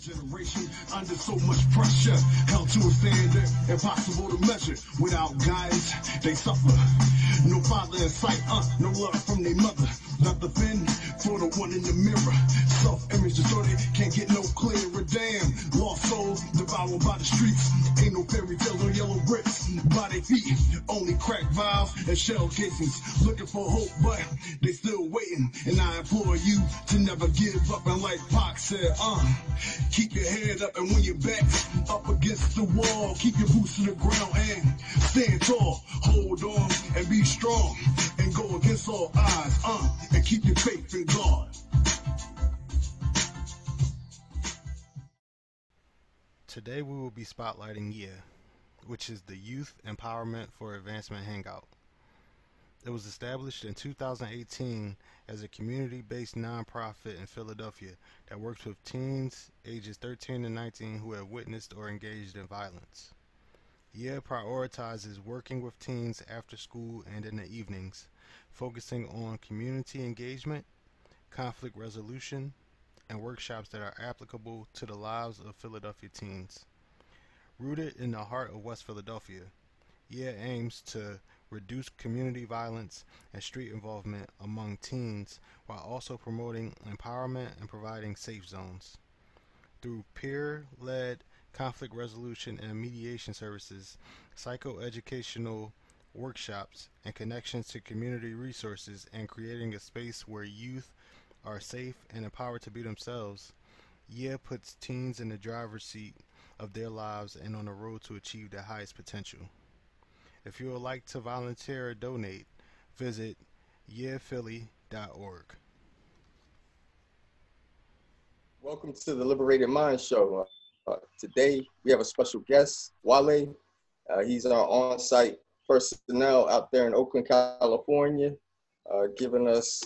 Generation under so much pressure, held to a standard impossible to measure. Without guidance, they suffer. No father in sight, uh, no love from their mother. Not the fin for the one in the mirror. Self-image distorted, can't get no clearer. Damn, lost souls devoured by the streets. Ain't no fairy tales on yellow bricks. By their feet, only crack vials and shell casings. Looking for hope, but they still waiting. And I implore you to never give up. And like Pac said, uh, keep your head up. And when your back's up against the wall, keep your boots to the ground and stand tall. Hold on and be strong and go against all odds, uh, and keep your faith in God. Today we will be spotlighting YEA, which is the Youth Empowerment for Advancement Hangout. It was established in 2018 as a community-based nonprofit in Philadelphia that works with teens ages 13 to 19 who have witnessed or engaged in violence. YEA prioritizes working with teens after school and in the evenings, focusing on community engagement, conflict resolution, and workshops that are applicable to the lives of Philadelphia teens. Rooted in the heart of West Philadelphia, YEA aims to reduce community violence and street involvement among teens while also promoting empowerment and providing safe zones. Through peer-led conflict resolution and mediation services, psychoeducational workshops, and connections to community resources and creating a space where youth are safe and empowered to be themselves, YEA puts teens in the driver's seat of their lives and on the road to achieve their highest potential. If you would like to volunteer or donate, visit yeaphilly.org. Welcome to the Liberated Mind Show. Uh, today we have a special guest, Wale. Uh, he's our on-site personnel out there in Oakland, California, uh, giving us,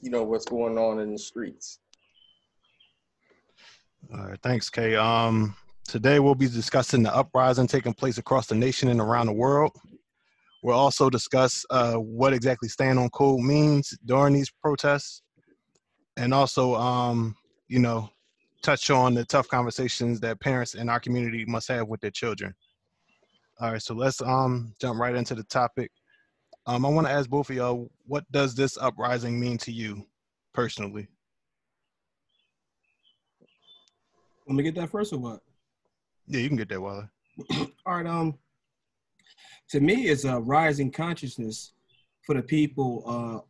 you know, what's going on in the streets. All right, thanks, Kay. Um, today we'll be discussing the uprising taking place across the nation and around the world. We'll also discuss uh, what exactly stand on code means during these protests, and also, um, you know, touch on the tough conversations that parents in our community must have with their children. All right, so let's um jump right into the topic. Um, I want to ask both of y'all, what does this uprising mean to you personally? Let me get that first or what? Yeah, you can get that, Waller. All right. Um, to me, it's a rising consciousness for the people uh,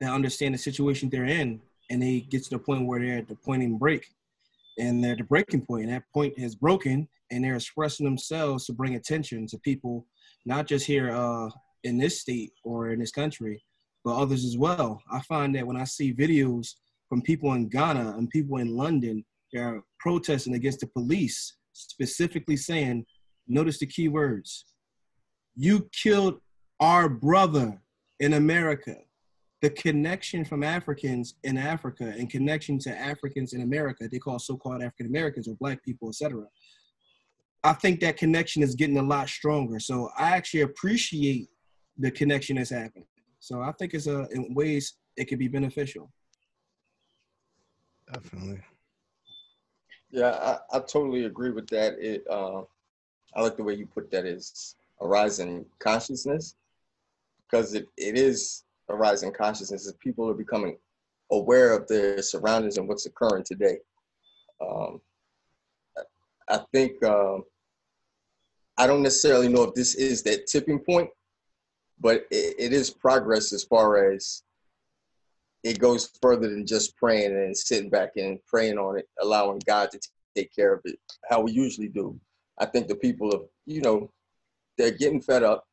that understand the situation they're in, and they get to the point where they're at the point in break, and they're at the breaking point. And that point has broken, and they're expressing themselves to bring attention to people, not just here uh, in this state or in this country, but others as well. I find that when I see videos from people in Ghana and people in London, they're protesting against the police, specifically saying, notice the key words, you killed our brother in America. The connection from Africans in Africa and connection to Africans in America, they call so-called African Americans or black people, etc. I think that connection is getting a lot stronger. So I actually appreciate the connection that's happening. So I think it's a in ways it could be beneficial. Definitely. Yeah, I, I totally agree with that. It, uh, I like the way you put that is a rising consciousness because it, it is a rising consciousness as people are becoming aware of their surroundings and what's occurring today. Um, I think um, I don't necessarily know if this is that tipping point, but it, it is progress as far as it goes further than just praying and sitting back and praying on it, allowing God to take care of it, how we usually do. I think the people of, you know, they're getting fed up.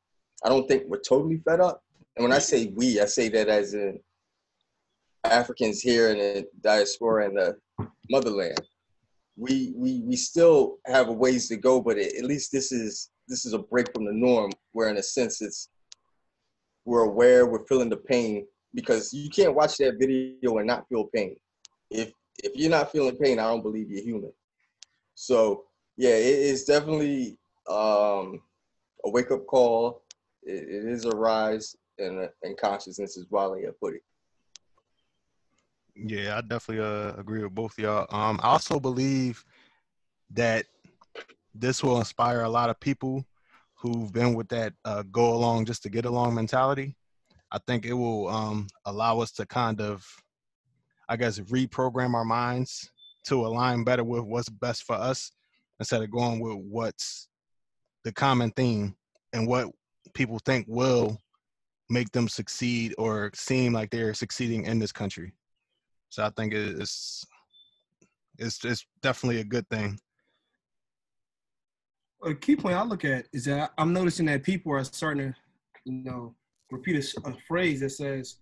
I don't think we're totally fed up. And when I say we, I say that as in Africans here in the diaspora and the motherland. We we we still have a ways to go, but it, at least this is this is a break from the norm. Where in a sense it's we're aware, we're feeling the pain because you can't watch that video and not feel pain. If if you're not feeling pain, I don't believe you're human. So yeah, it is definitely um, a wake up call. It, it is a rise in in consciousness, as Wally had put it. Yeah, I definitely uh, agree with both y'all. Um, I also believe that this will inspire a lot of people who've been with that uh, go along just to get along mentality. I think it will um, allow us to kind of, I guess, reprogram our minds to align better with what's best for us instead of going with what's the common theme and what people think will make them succeed or seem like they're succeeding in this country. So I think it's it's it's definitely a good thing. Well, the key point I look at is that I'm noticing that people are starting to, you know, repeat a, a phrase that says,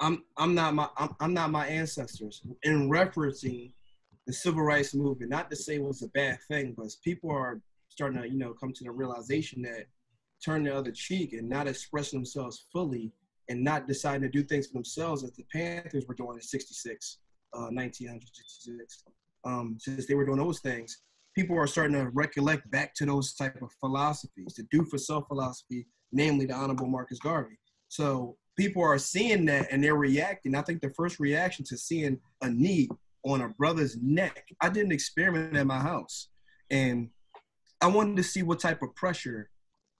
"I'm I'm not my I'm, I'm not my ancestors," in referencing the civil rights movement. Not to say it was a bad thing, but people are starting to, you know, come to the realization that turn the other cheek and not expressing themselves fully and not deciding to do things for themselves as the Panthers were doing in 66, uh, 1966. Um, since they were doing those things, people are starting to recollect back to those type of philosophies, the do for self philosophy, namely the Honorable Marcus Garvey. So people are seeing that and they're reacting. I think the first reaction to seeing a knee on a brother's neck, I did an experiment at my house. And I wanted to see what type of pressure,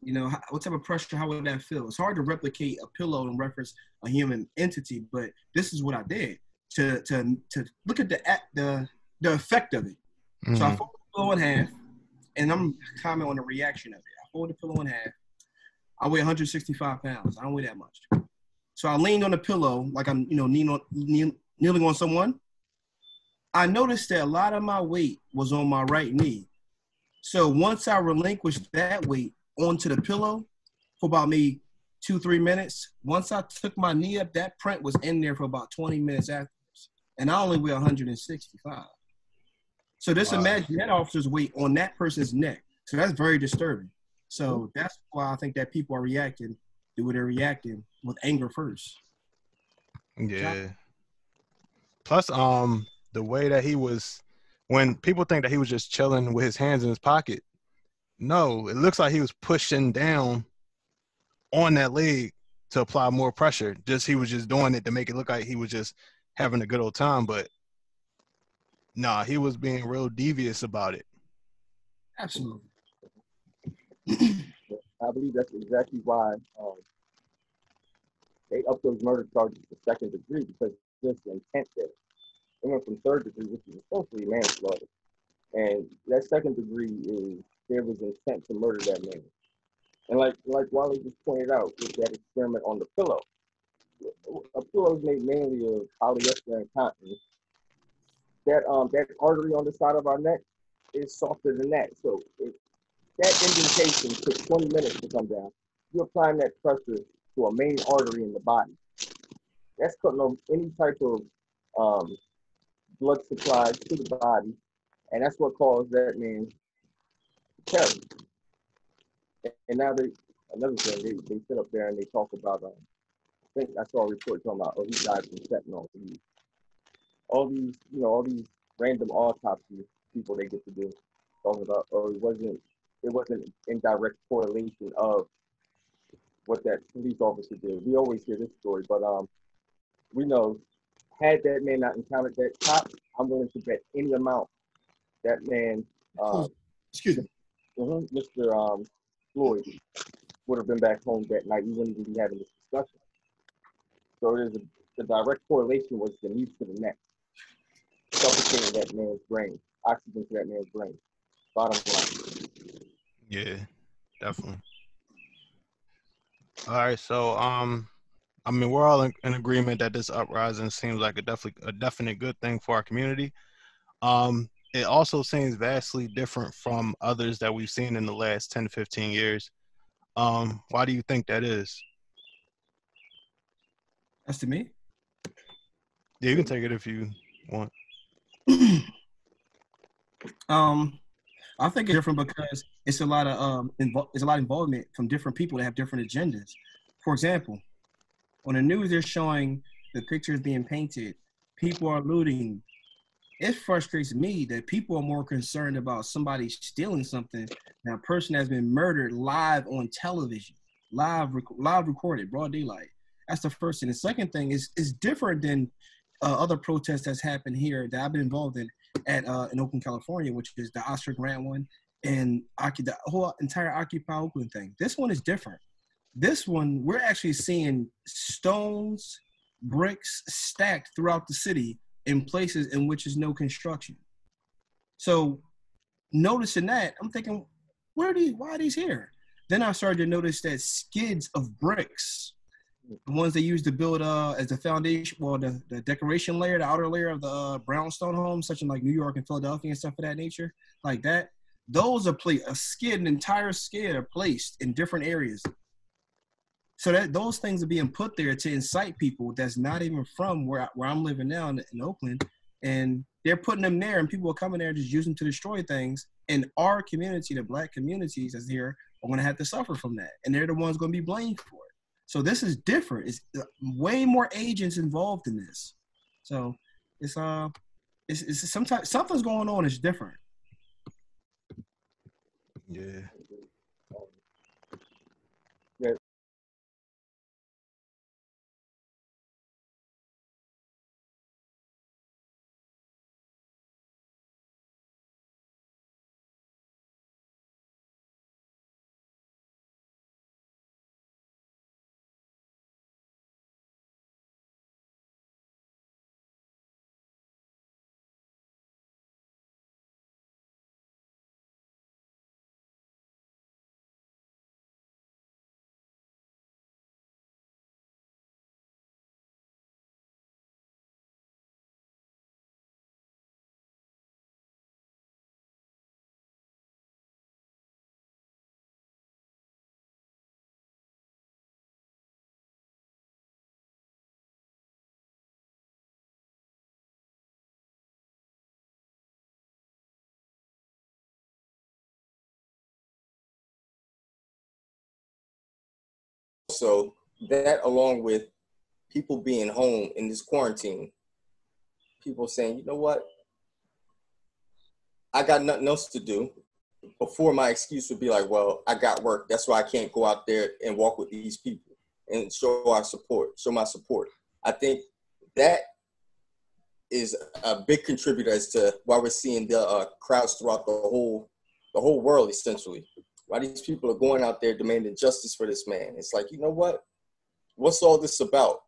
you know, what type of pressure, how would that feel? It's hard to replicate a pillow and reference a human entity, but this is what I did to to to look at the the the effect of it. Mm-hmm. So I mm-hmm. fold the pillow in half, and I'm commenting on the reaction of it. I fold the pillow in half. I weigh 165 pounds. I don't weigh that much. So I leaned on the pillow like I'm, you know, kneeling on, kneeling on someone. I noticed that a lot of my weight was on my right knee. So once I relinquished that weight onto the pillow for about maybe two, three minutes, once I took my knee up, that print was in there for about 20 minutes afterwards. And I only weigh 165. So just wow. imagine that officer's weight on that person's neck. So that's very disturbing. So that's why I think that people are reacting the way they're reacting with anger first. Yeah. Plus, um, the way that he was when people think that he was just chilling with his hands in his pocket, no, it looks like he was pushing down on that leg to apply more pressure. Just he was just doing it to make it look like he was just having a good old time, but nah, he was being real devious about it. Absolutely. I believe that's exactly why um, they upped those murder charges to second degree because just the intent there. It went from third degree, which is essentially manslaughter. And that second degree is there was intent to murder that man. And like like Wally just pointed out with that experiment on the pillow, a pillow is made mainly of polyester and cotton. That um that artery on the side of our neck is softer than that. So it, that indentation took 20 minutes to come down. You're applying that pressure to a main artery in the body. That's cutting off any type of um, blood supply to the body, and that's what caused that man And now they another thing they, they sit up there and they talk about um, I think I saw a report talking about oh he died from fentanyl. All these you know all these random autopsy people they get to do talking about oh it wasn't it wasn't in direct correlation of what that police officer did. We always hear this story, but um we know had that man not encountered that cop, I'm willing to bet any amount that man, uh, excuse me, mm-hmm, Mr. Um, Floyd would have been back home that night. We wouldn't even be having this discussion. So it is a, the direct correlation was the knee to the neck, suffocating that man's brain, oxygen to that man's brain. Bottom line. Yeah, definitely. All right, so um, I mean, we're all in, in, agreement that this uprising seems like a definitely a definite good thing for our community. Um, it also seems vastly different from others that we've seen in the last 10 15 years. Um, why do you think that is? That's to me. Yeah, you can take it if you want. um, I think it's different because it's a lot of um, invo- it's a lot of involvement from different people that have different agendas. For example, on the news, they're showing the pictures being painted. People are looting. It frustrates me that people are more concerned about somebody stealing something than a person has been murdered live on television, live live recorded, broad daylight. That's the first thing. The second thing is is different than uh, other protests that's happened here that I've been involved in at uh, in Oakland, California, which is the Oscar Grant one and the whole entire Occupy Oakland thing. This one is different. This one, we're actually seeing stones, bricks stacked throughout the city in places in which is no construction. So, noticing that, I'm thinking, where are these? Why are these here? Then I started to notice that skids of bricks, the ones they use to build uh, as the foundation, well, the, the decoration layer, the outer layer of the uh, brownstone homes, such in like New York and Philadelphia and stuff of that nature, like that. Those are placed, a skid, an entire skid are placed in different areas. So that those things are being put there to incite people that's not even from where, I, where I'm living now in, in Oakland. And they're putting them there and people are coming there just using to destroy things. And our community, the black communities that's here, are going to have to suffer from that. And they're the ones going to be blamed for it. So this is different. It's uh, way more agents involved in this. So it's uh, it's, it's sometimes something's going on. It's different. Yeah. So that along with people being home in this quarantine, people saying, you know what? I got nothing else to do. Before my excuse would be like, well, I got work. That's why I can't go out there and walk with these people and show our support, show my support. I think that is a big contributor as to why we're seeing the uh, crowds throughout the whole the whole world essentially why these people are going out there demanding justice for this man. It's like, you know what? What's all this about?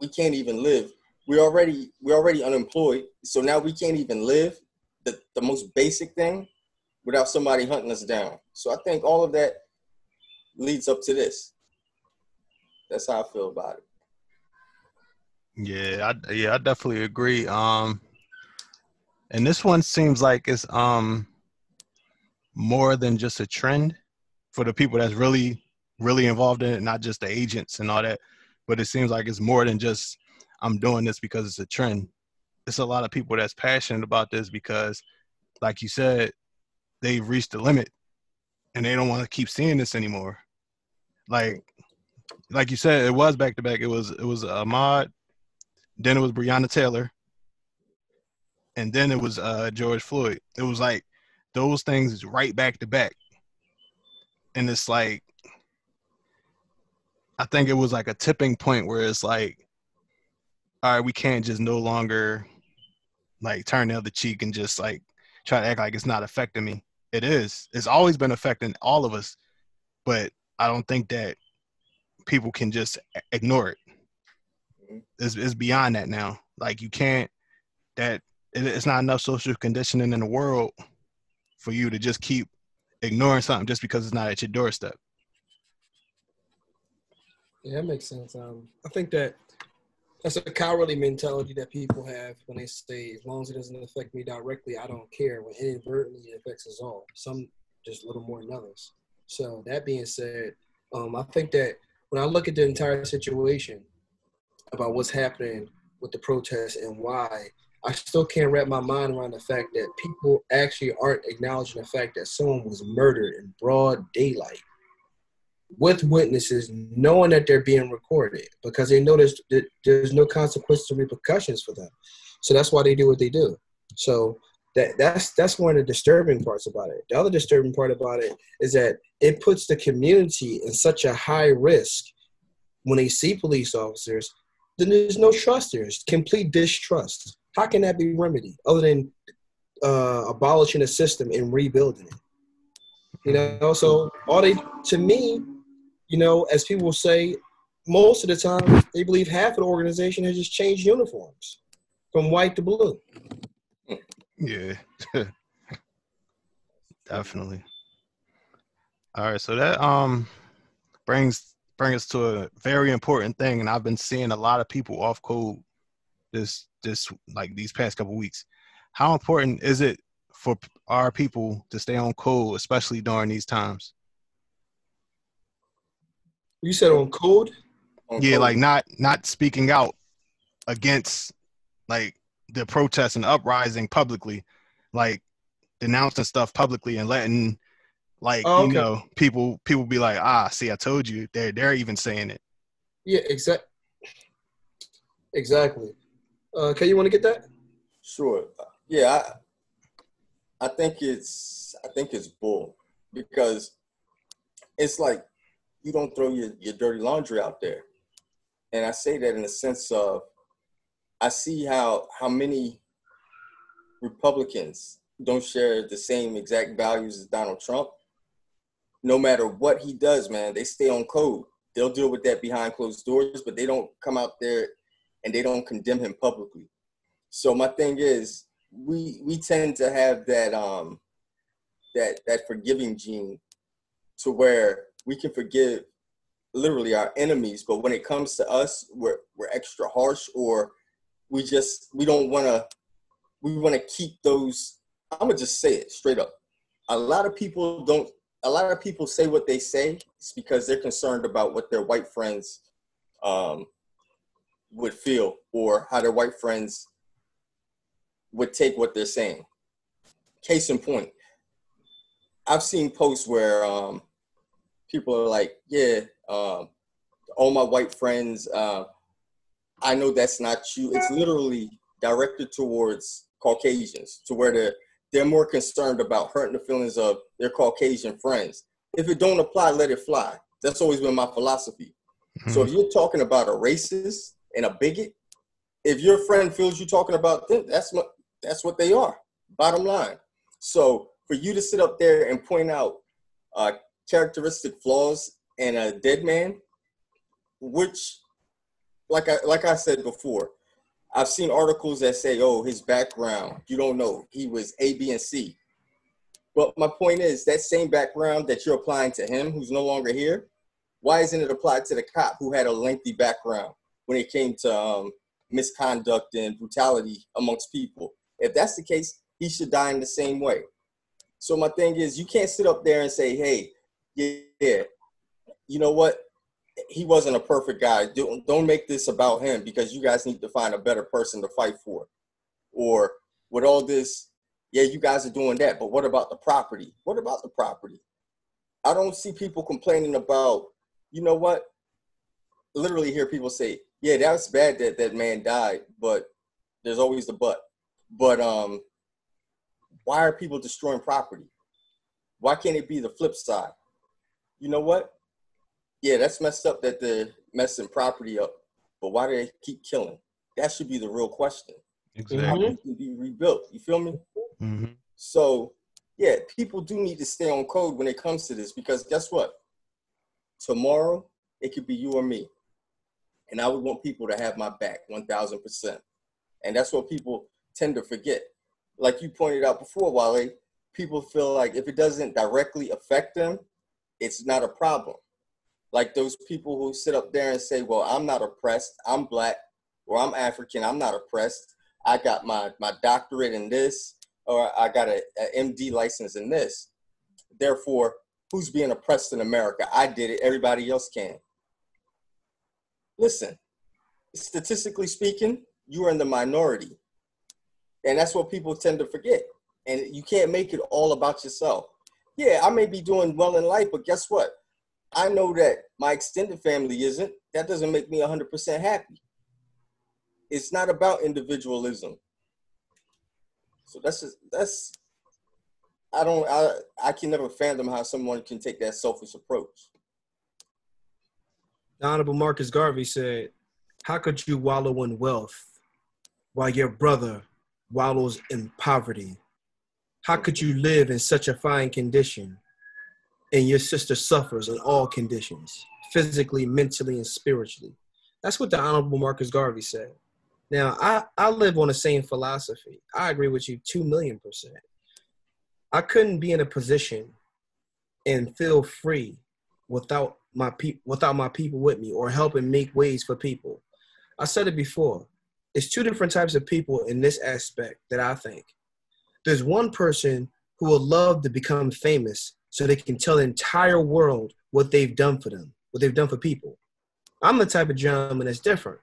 We can't even live. We already we're already unemployed, so now we can't even live the, the most basic thing without somebody hunting us down. So I think all of that leads up to this. That's how I feel about it. Yeah, I, yeah, I definitely agree. Um, and this one seems like it's um more than just a trend for the people that's really really involved in it, not just the agents and all that. But it seems like it's more than just I'm doing this because it's a trend. It's a lot of people that's passionate about this because, like you said, they've reached the limit and they don't want to keep seeing this anymore. Like, like you said, it was back to back. It was it was Ahmaud, then it was Breonna Taylor, and then it was uh, George Floyd. It was like those things is right back to back and it's like I think it was like a tipping point where it's like, all right, we can't just no longer like turn the other cheek and just like try to act like it's not affecting me. It is. It's always been affecting all of us, but I don't think that people can just ignore it. Mm-hmm. It's, it's beyond that now. Like you can't. That it's not enough social conditioning in the world for you to just keep ignoring something just because it's not at your doorstep. Yeah, that makes sense. Um, I think that that's a cowardly mentality that people have when they say, as long as it doesn't affect me directly, I don't care. When inadvertently it affects us all, some just a little more than others. So that being said, um, I think that when I look at the entire situation about what's happening with the protests and why I still can't wrap my mind around the fact that people actually aren't acknowledging the fact that someone was murdered in broad daylight with witnesses knowing that they're being recorded because they know there's, there's no consequences or repercussions for them. So that's why they do what they do. So that that's that's one of the disturbing parts about it. The other disturbing part about it is that it puts the community in such a high risk when they see police officers then there's no trust there. It's complete distrust. How can that be remedied other than uh, abolishing a system and rebuilding it? You know, so all they to me, you know, as people say, most of the time they believe half of the organization has just changed uniforms from white to blue. Yeah. Definitely. All right, so that um brings brings us to a very important thing, and I've been seeing a lot of people off code this this like these past couple weeks. How important is it for our people to stay on code, especially during these times? You said on code? On Yeah, code. like not not speaking out against like the protests and uprising publicly, like denouncing stuff publicly and letting like Oh, you know people people be like ah see I told you they're they're even saying it. Yeah, exactly. Exactly. Uh, you want to get that? Sure. Yeah, I, I think it's I think it's bull because it's like you don't throw your, your dirty laundry out there. And I say that in the sense of I see how how many Republicans don't share the same exact values as Donald Trump. No matter what he does, man, they stay on code. They'll deal with that behind closed doors, but they don't come out there and they don't condemn him publicly. So my thing is, we we tend to have that um that that forgiving gene to where we can forgive literally our enemies, but when it comes to us, we're we're extra harsh or we just we don't want to we want to keep those I'm gonna just say it straight up. A lot of people don't a lot of people say what they say it's because they're concerned about what their white friends um would feel or how their white friends would take what they're saying. Case in point, I've seen posts where um, people are like, "Yeah, um, all my white friends, uh, I know that's not you." It's literally directed towards Caucasians, to where they're they're more concerned about hurting the feelings of their Caucasian friends. If it don't apply, let it fly. That's always been my philosophy. So if you're talking about a racist and a bigot, if your friend feels you talking about them, that's what that's what they are. Bottom line. So for you to sit up there and point out uh, characteristic flaws in a dead man, which, like I like I said before, I've seen articles that say, "Oh, his background, you don't know, he was A, B, and C." But my point is that same background that you're applying to him, who's no longer here, why isn't it applied to the cop who had a lengthy background when it came to um, misconduct and brutality amongst people? If that's the case, he should die in the same way. So my thing is, you can't sit up there and say, "Hey, yeah, you know what? He wasn't a perfect guy. Don't don't make this about him because you guys need to find a better person to fight for." Or with all this, yeah, you guys are doing that, but what about the property? What about the property? I don't see people complaining about, you know what? Literally hear people say, yeah, that was bad that that man died, but there's always the but. But um, why are people destroying property? Why can't it be the flip side? You know what? Yeah, that's messed up that they're messing property up, but why do they keep killing? That should be the real question. Exactly. How can be rebuilt? You feel me? hmm So, yeah, people do need to stay on code when it comes to this because guess what? Tomorrow, it could be you or me. And I would want people to have my back 1000%. And that's what people tend to forget. Like you pointed out before, Wale, people feel like if it doesn't directly affect them, it's not a problem. Like those people who sit up there and say, well, I'm not oppressed, I'm black, or I'm African, I'm not oppressed. I got my, my doctorate in this, or I got a, a MD license in this. Therefore, who's being oppressed in America? I did it, everybody else can. Listen, statistically speaking, you are in the minority. And that's what people tend to forget. And you can't make it all about yourself. Yeah, I may be doing well in life, but guess what? I know that my extended family isn't. That doesn't make me 100% happy. It's not about individualism. So that's just, that's I don't I I can never fathom how someone can take that selfish approach. The Honorable Marcus Garvey said, how could you wallow in wealth while your brother wallows in poverty? How could you live in such a fine condition and your sister suffers in all conditions, physically, mentally, and spiritually? That's what the Honorable Marcus Garvey said. Now, I, I live on the same philosophy. I agree with you 2 million percent. I couldn't be in a position and feel free without my people without my people with me or helping make ways for people. I said it before. It's two different types of people in this aspect that I think. There's one person who will love to become famous so they can tell the entire world what they've done for them, what they've done for people. I'm the type of gentleman that's different.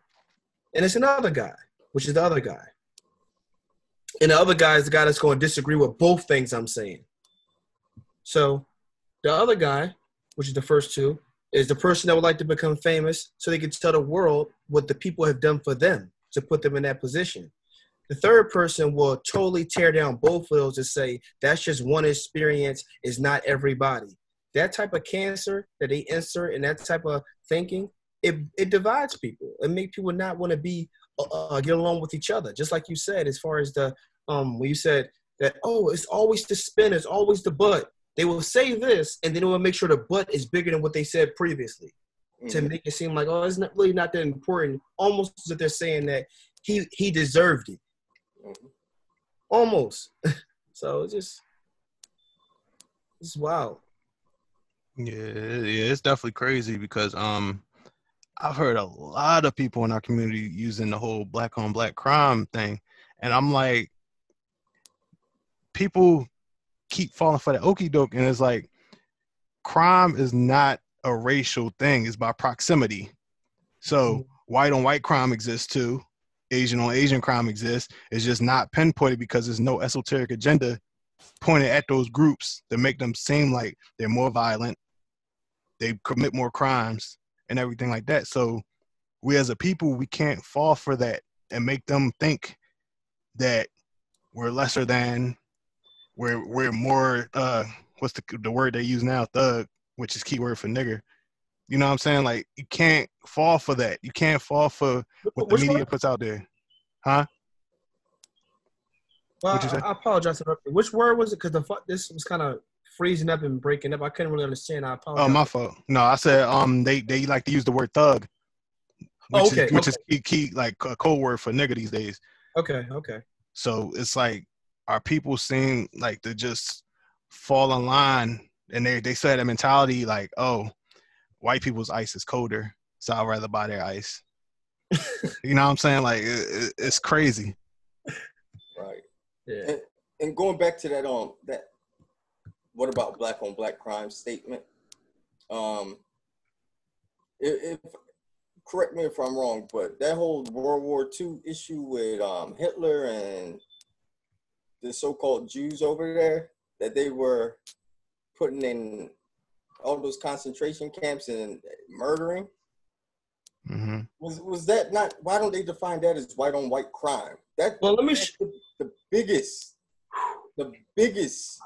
And it's another guy, which is the other guy. And the other guy is the guy that's going to disagree with both things I'm saying. So the other guy, which is the first two, is the person that would like to become famous so they can tell the world what the people have done for them to put them in that position. The third person will totally tear down both of those and say that's just one experience, is not everybody. That type of cancer that they insert and that type of thinking, it, it divides people. It makes people not want to be uh, uh, get along with each other. Just like you said, as far as the um when you said that oh it's always the spin, it's always the butt. They will say this and then they will make sure the butt is bigger than what they said previously mm-hmm. to make it seem like oh it's not really not that important. Almost as if they're saying that he he deserved it. Mm-hmm. Almost. so it's just it's wild. Yeah, yeah, it's definitely crazy because um I've heard a lot of people in our community using the whole black on black crime thing. And I'm like, people keep falling for the okey doke. And it's like, crime is not a racial thing, it's by proximity. So mm-hmm. white on white crime exists too. Asian on Asian crime exists. It's just not pinpointed because there's no esoteric agenda pointed at those groups that make them seem like they're more violent, they commit more crimes, and everything like that. So we as a people, we can't fall for that and make them think that we're lesser than, we're we're more uh what's the the word they use now, thug, which is keyword for nigger. You know what I'm saying? Like you can't fall for that. You can't fall for what Which the media puts out there. Huh? Well, I, I, apologize. Which word was it? Because the this was kind of freezing up and breaking up. I couldn't really understand. I apologize. Oh, my fault. No, I said um they they like to use the word thug. Which oh, okay. Is, which okay. is key, key like a code word for nigga these days. Okay. Okay. So it's like our people seem like to just fall in line and they they say that mentality like oh white people's ice is colder so I'd rather buy their ice. you know what I'm saying? Like it, it's crazy. Right. Yeah. And, and going back to that um that what about black on black crime statement? Um, if, if, correct me if I'm wrong, but that whole World War II issue with um, Hitler and the so-called Jews over there that they were putting in all those concentration camps and murdering. Mm-hmm. Was was that not? Why don't they define that as white on white crime? That well, let me sh- the, the biggest, the biggest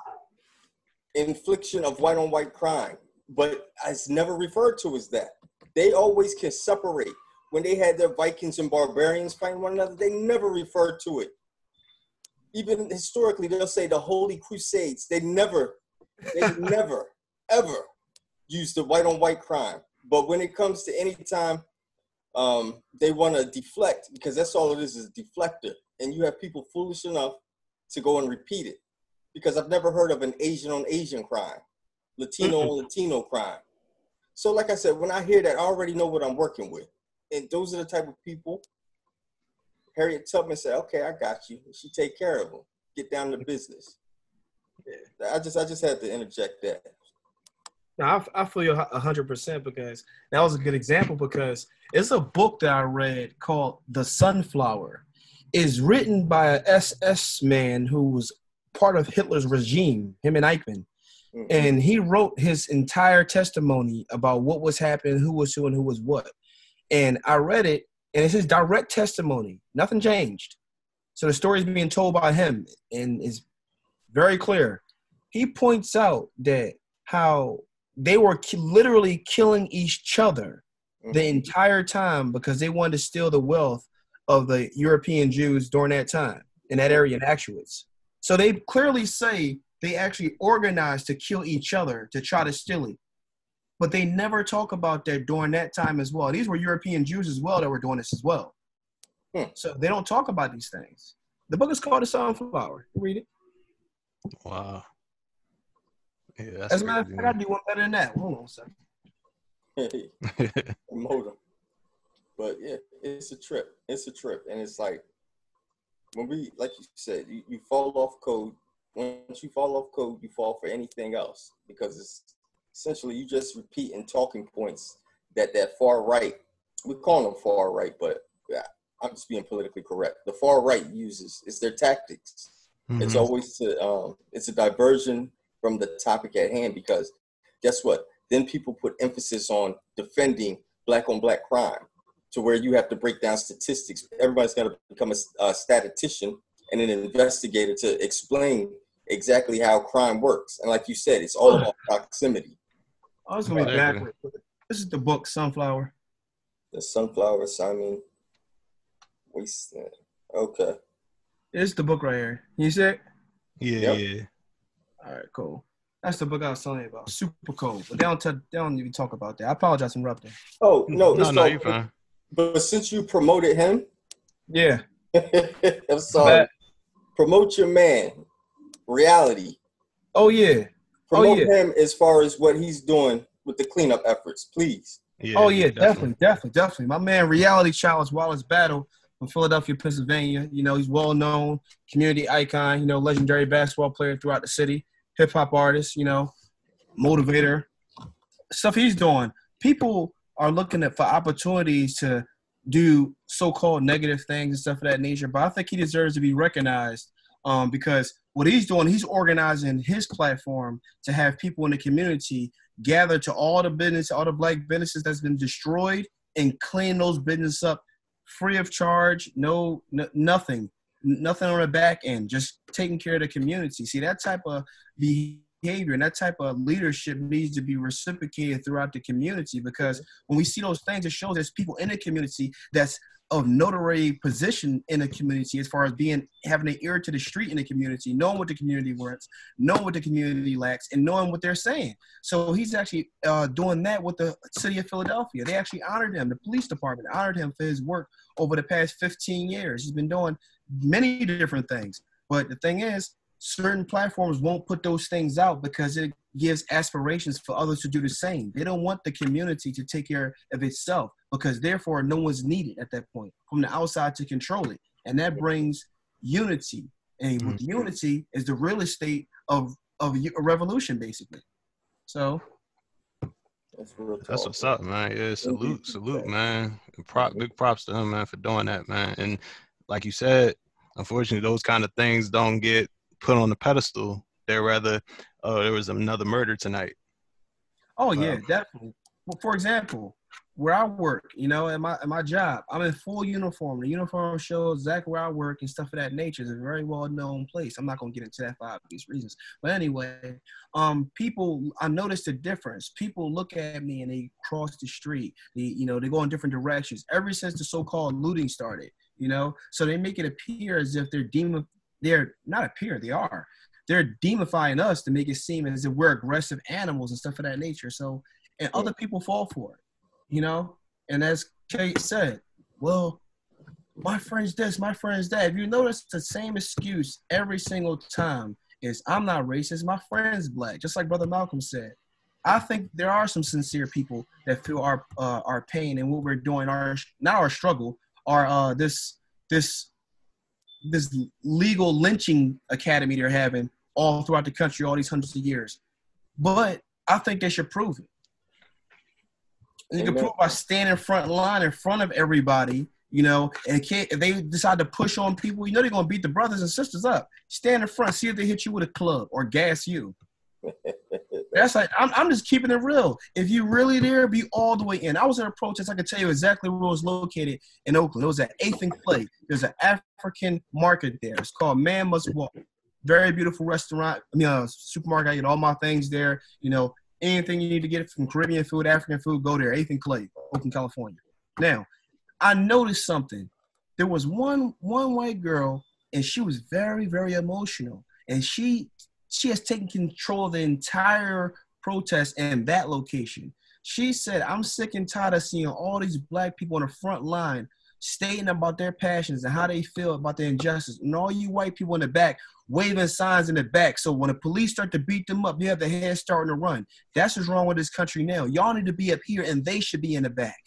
infliction of white on white crime, but it's never referred to as that. They always can separate. When they had their Vikings and barbarians fighting one another, they never referred to it. Even historically, they'll say the Holy Crusades. They never, they never, ever use the white on white crime. But when it comes to any time um, they want to deflect, because that's all it is, is deflector. And you have people foolish enough to go and repeat it because I've never heard of an Asian on Asian crime, Latino on Latino crime. So, like I said, when I hear that, I already know what I'm working with. And those are the type of people. Harriet Tubman said, "Okay, I got you." She take care of them. Get down to business. Yeah, I just, I just had to interject that. Now, I, I feel you hundred percent because that was a good example because it's a book that I read called The Sunflower. Is written by a SS man who was part of Hitler's regime, him and Eichmann. Mm-hmm. And he wrote his entire testimony about what was happening, who was who, and who was what. And I read it, and it's his direct testimony. Nothing changed. So the story is being told by him, and is very clear. He points out that how they were ki- literally killing each other Mhm. the entire time because they wanted to steal the wealth of the European Jews during that time in that area in Auschwitz. So they clearly say they actually organized to kill each other to try to steal it. But they never talk about that during that time as well. These were European Jews as well that were doing this as well. Hmm. So they don't talk about these things. The book is called The Sunflower. You read it. Wow. Yeah, As a matter of fact, I do one better than that. Hold on a second. man. promote. But yeah, it's a trip. It's a trip, and it's like when we, like you said, you, you fall off code. Once you fall off code, you fall for anything else because it's essentially you just repeat repeating talking points that that far right. We call them far right, but yeah, I'm just being politically correct. The far right uses it's their tactics. It's Mhm. always to um, it's a diversion from the topic at hand because guess what? Then people put emphasis on defending black on black crime to where you have to break down statistics. Everybody's got to become a statistician and an investigator to explain exactly how crime works. And like you said, it's all about proximity. Oh, I was gonna be Exactly. backward. This is the book Sunflower. The sunflower, Simon. Waste. Okay. This is the book right here. You see it? Yeah, Yep. yeah. All right, cool. That's the book I was telling you about. Super cool. But they don't tell, they don't even talk about that. I apologize for interrupting. Oh no, no, it's no, all you're good. fine. But since you promoted him, Yeah. I'm sorry. Promote your man. Reality. Oh yeah. Oh, Promote yeah. him as far as what he's doing with the cleanup efforts, please. Yeah, oh yeah, definitely, definitely, definitely. My man, Reality Challenge Wallace Battle from Philadelphia, Pennsylvania. You know, he's well known, community icon. You know, legendary basketball player throughout the city, hip hop artist. You know, motivator. Stuff he's doing. People are looking at for opportunities to do so-called negative things and stuff of that nature. But I think he deserves to be recognized um, because what he's doing, he's organizing his platform to have people in the community gather to all the business, all the black businesses that's been destroyed, and clean those businesses up free of charge. No, nothing, nothing on the back end. Just taking care of the community. See that type of behavior and that type of leadership needs to be reciprocated throughout the community because when we see those things, it shows there's people in the community that's of notary position in the community as far as being having an ear to the street in the community, knowing what the community wants, knowing what the community lacks, and knowing what they're saying. So he's actually uh, doing that with the city of Philadelphia. They actually honored him. The police department honored him for his work over the past 15 years. He's been doing many different things. But the thing is, certain platforms won't put those things out because it gives aspirations for others to do the same. They don't want the community to take care of itself because therefore no one's needed at that point from the outside to control it. And that brings unity. And with unity is the real estate of, of a revolution, basically. So That's That's what's up, man. Yeah, salute, salute, man. Prop, big props to him, man, for doing that, man. And like you said, unfortunately, those kind of things don't get put on the pedestal. They're rather, oh, there was another murder tonight. Oh yeah, Um, definitely. Well, for example, where I work, you know, at my at my job, I'm in full uniform. The uniform shows exactly where I work and stuff of that nature. It's a very well known place. I'm not gonna get into that for obvious reasons. But anyway, um, people, I noticed a difference. People look at me and they cross the street. They, you know, they go in different directions. Ever since the so-called looting started, you know, so they make it appear as if they're demon. They're not appear. They are they're demifying us to make it seem as if we're aggressive animals and stuff of that nature. So, and other people fall for it, you know. And as Kate said, well, my friend's this, my friend's that. If you notice, the same excuse every single time is I'm not racist, my friend's black. Just like Brother Malcolm said. I think there are some sincere people that feel our uh, our pain and what we're doing, our not our struggle, our uh, this this this legal lynching academy they're having all throughout the country all these hundreds of years. But I think they should prove it. You can Amen. prove by standing front line in front of everybody, you know, and can't, if they decide to push on people, you know they're gonna beat the brothers and sisters up. Stand in front, see if they hit you with a club or gas you. That's like I'm, I'm just keeping it real. If you really there, be all the way in. I was in a protest. I can tell you exactly where it was located in Oakland. It was at Eighth and Clay. There's an African market there. It's called Man Must Walk. Very beautiful restaurant. I mean, uh, supermarket. I get all my things there. You know, anything you need to get from Caribbean food, African food, go there. Eighth and Clay. Oakland, California. Now, I noticed something. There was one one white girl, and she was very very emotional, and she she has taken control of the entire protest and that location. She said, "I'm sick and tired of seeing all these black people on the front line." Stating about their passions and how they feel about the injustice, and all you white people in the back waving signs in the back. So when the police start to beat them up, you have the head starting to run. That's what's wrong with this country now. Y'all need to be up here and they should be in the back.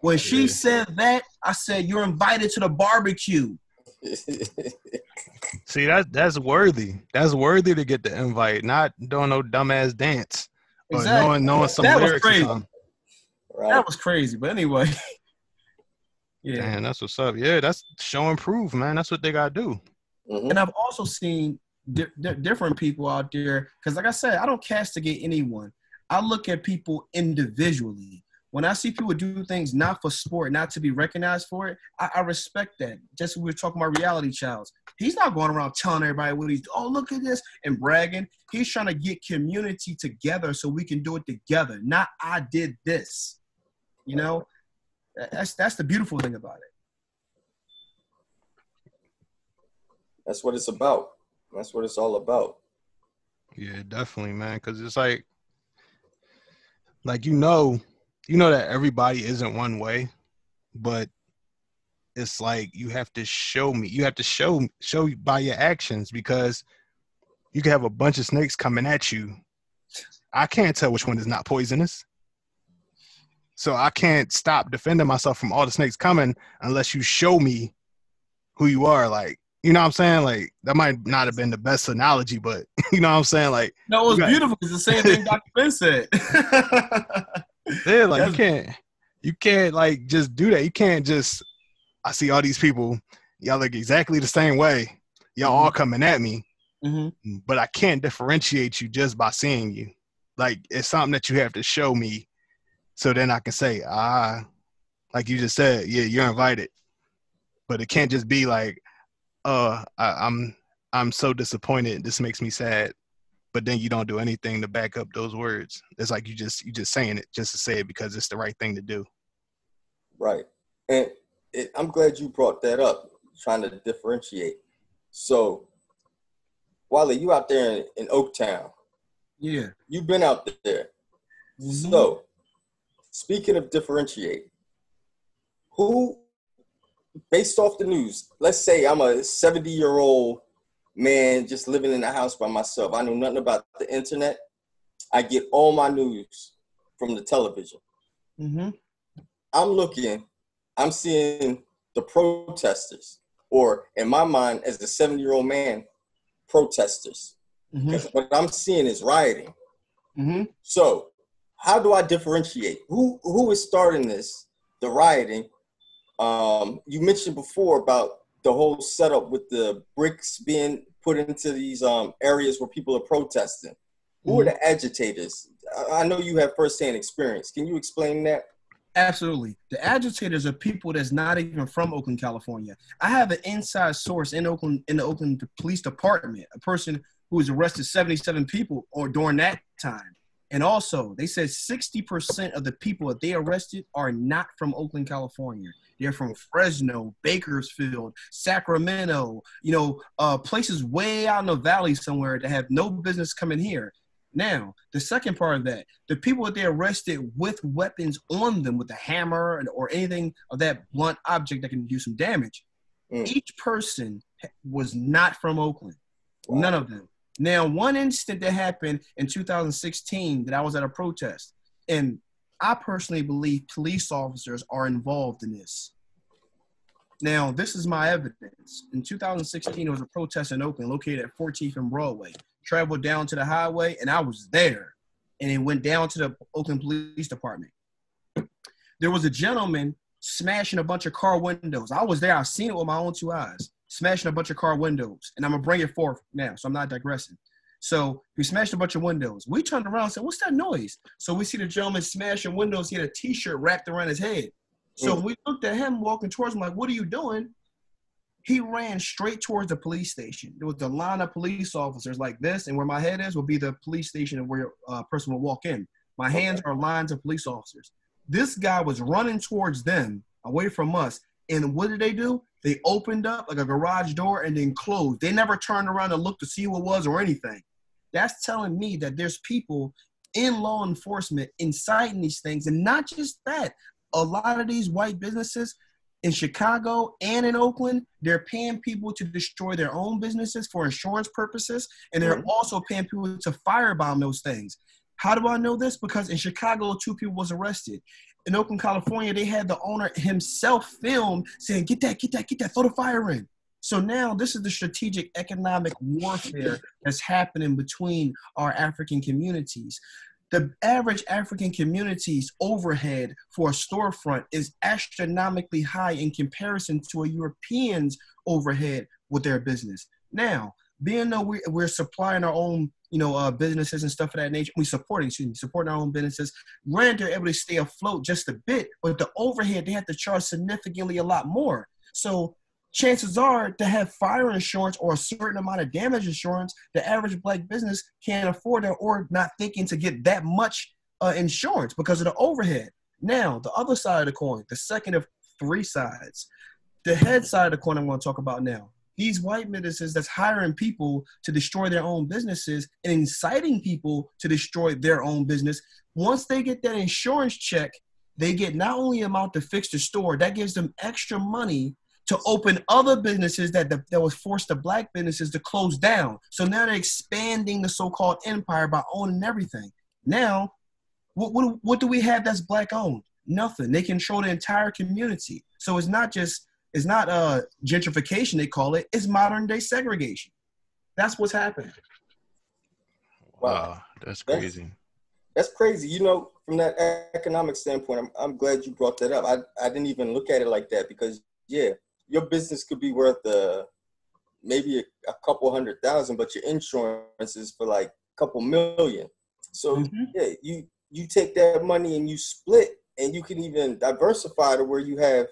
When she Yeah. said that, I said, You're invited to the barbecue. See that that's worthy. That's worthy to get the invite, not doing no dumbass dance. But Exactly. knowing knowing some That was lyrics or crazy. something. right. That was crazy. But anyway. yeah. Man, that's what's up. Yeah, that's show and prove, man. That's what they gotta do. Mhm. And I've also seen di- di- different people out there because, like I said, I don't castigate anyone. I look at people individually. When I see people do things not for sport, not to be recognized for it, I, I respect that. Just we were talking about reality childs. He's not going around telling everybody what he's. Oh, look at this and bragging. He's trying to get community together so we can do it together. Not I did this. You know, That- that's that's the beautiful thing about it. That's what it's about. That's what it's all about. Yeah, definitely, man. Cause it's like like you know, you know that everybody isn't one way, but it's like you have to show me. You have to show show by your actions because you can have a bunch of snakes coming at you. I can't tell which one is not poisonous. So I can't stop defending myself from all the snakes coming unless you show me who you are. Like, you know what I'm saying? Like that might not have been the best analogy, but you know what I'm saying? Like No, it was got- beautiful. It's the same thing Dr. Ben said. Yeah, like you can't you can't like just do that. You can't just I see all these people, y'all look exactly the same way. Y'all all coming at me, Mhm. but I can't differentiate you just by seeing you. Like it's something that you have to show me so then I can say, ah, like you just said, yeah, you're invited. But it can't just be like, uh, I, I'm I'm so disappointed. This makes me sad. But then you don't do anything to back up those words. It's like you just you just saying it just to say it because it's the right thing to do. Right. And it, I'm glad you brought that up, trying to differentiate. So, Wally, you out there in, in Oaktown. Yeah. You've been out there. So, speaking of differentiate, who, based off the news, let's say I'm a 70 year old man just living in a house by myself. I know nothing about the internet. I get all my news from the television. Mm-hmm. I'm looking, I'm seeing the protesters, or in my mind, as a 70 year old man, protesters. Mm-hmm. 'Cause what I'm seeing is rioting. Mm-hmm. So, how do I differentiate? Who who is starting this? The rioting. Um, you mentioned before about the whole setup with the bricks being put into these um, areas where people are protesting. Who are the agitators? I- I know you have firsthand experience. Can you explain that? Absolutely. The agitators are people that's not even from Oakland, California. I have an inside source in Oakland, in the Oakland Police Department, a person who was arrested 77 people or during that time. And also, they said 60% of the people that they arrested are not from Oakland, California. They're from Fresno, Bakersfield, Sacramento, you know, uh, places way out in the valley somewhere that have no business coming here. Now, the second part of that, the people that they arrested with weapons on them, with a hammer or anything of that blunt object that can do some damage, Mm. each person was not from Oakland. Wow. None of them. Now, one incident that happened in 2016 that I was at a protest, and I personally believe police officers are involved in this. Now, this is my evidence. In 2016, there was a protest in Oakland located at 14th and Broadway. Traveled down to the highway, and I was there. And it went down to the Oakland Police Department. There was a gentleman smashing a bunch of car windows. I was there. I've seen it with my own two eyes, smashing a bunch of car windows. And I'm to bring it forth now, so I'm not digressing. So he smashed a bunch of windows. We turned around and said, What's that noise? So we see the gentleman smashing windows. He had a t shirt wrapped around his head. So Mm. we looked at him walking towards him, like, What are you doing? He ran straight towards the police station. There was a line of police officers like this, and where my head is will be the police station and where a person will walk in. My hands are lines of police officers. This guy was running towards them, away from us. And what did they do? They opened up like a garage door and then closed. They never turned around and looked to see what was or anything. That's telling me that there's people in law enforcement inciting these things. And not just that, a lot of these white businesses in Chicago and in Oakland, they're paying people to destroy their own businesses for insurance purposes, and they're also paying people to firebomb those things. How do I know this? Because in Chicago, two people was arrested. In Oakland, California, they had the owner himself filmed saying, "Get that, get that, get that, throw the fire in." So now this is the strategic economic warfare that's happening between our African communities. The average African community's overhead for a storefront is astronomically high in comparison to a European's overhead with their business. Now, being though we, we're supplying our own you know, uh, businesses and stuff of that nature. We supporting, excuse me, supporting our own businesses. Granted, they're able to stay afloat just a bit, but the overhead they have to charge significantly a lot more. So chances are to have fire insurance or a certain amount of damage insurance, the average black business can't afford it or not thinking to get that much uh, insurance because of the overhead. Now, the other side of the coin, the second of three sides, the head side of the coin I'm going to talk about now these white businesses that's hiring people to destroy their own businesses and inciting people to destroy their own business once they get that insurance check they get not only amount to fix the store that gives them extra money to open other businesses that that was forced the black businesses to close down. So now they're expanding the so-called empire by owning everything. Now what, what, what do we have that's black owned nothing. They control the entire community. So it's not just it's not uh, gentrification, they call it. It's modern day segregation. That's what's happening. Wow, that's crazy. That's, that's, crazy. You know, from that economic standpoint, I'm, I'm glad you brought that up. I, I didn't even look at it like that because, yeah, your business could be worth uh, maybe a, a couple hundred thousand, but your insurance is for like a couple million. So, mm-hmm. yeah, you, you take that money and you split and you can even diversify to where you have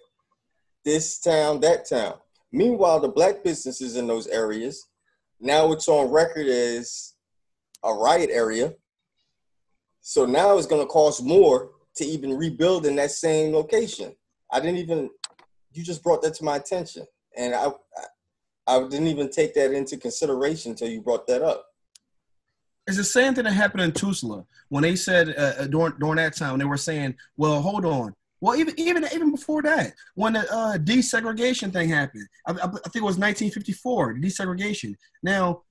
this town, that town. Meanwhile, the black businesses in those areas, now it's on record as a riot area. So now it's going to cost more to even rebuild in that same location. I didn't even, you just brought that to my attention. And I, I, didn't even take that into consideration until you brought that up. It's the same thing that happened in Tulsa when they said uh, uh during during that time they were saying, "Well, hold on, well, even even even before that, when the uh, desegregation thing happened, I, I, think it was 1954, desegregation. Now,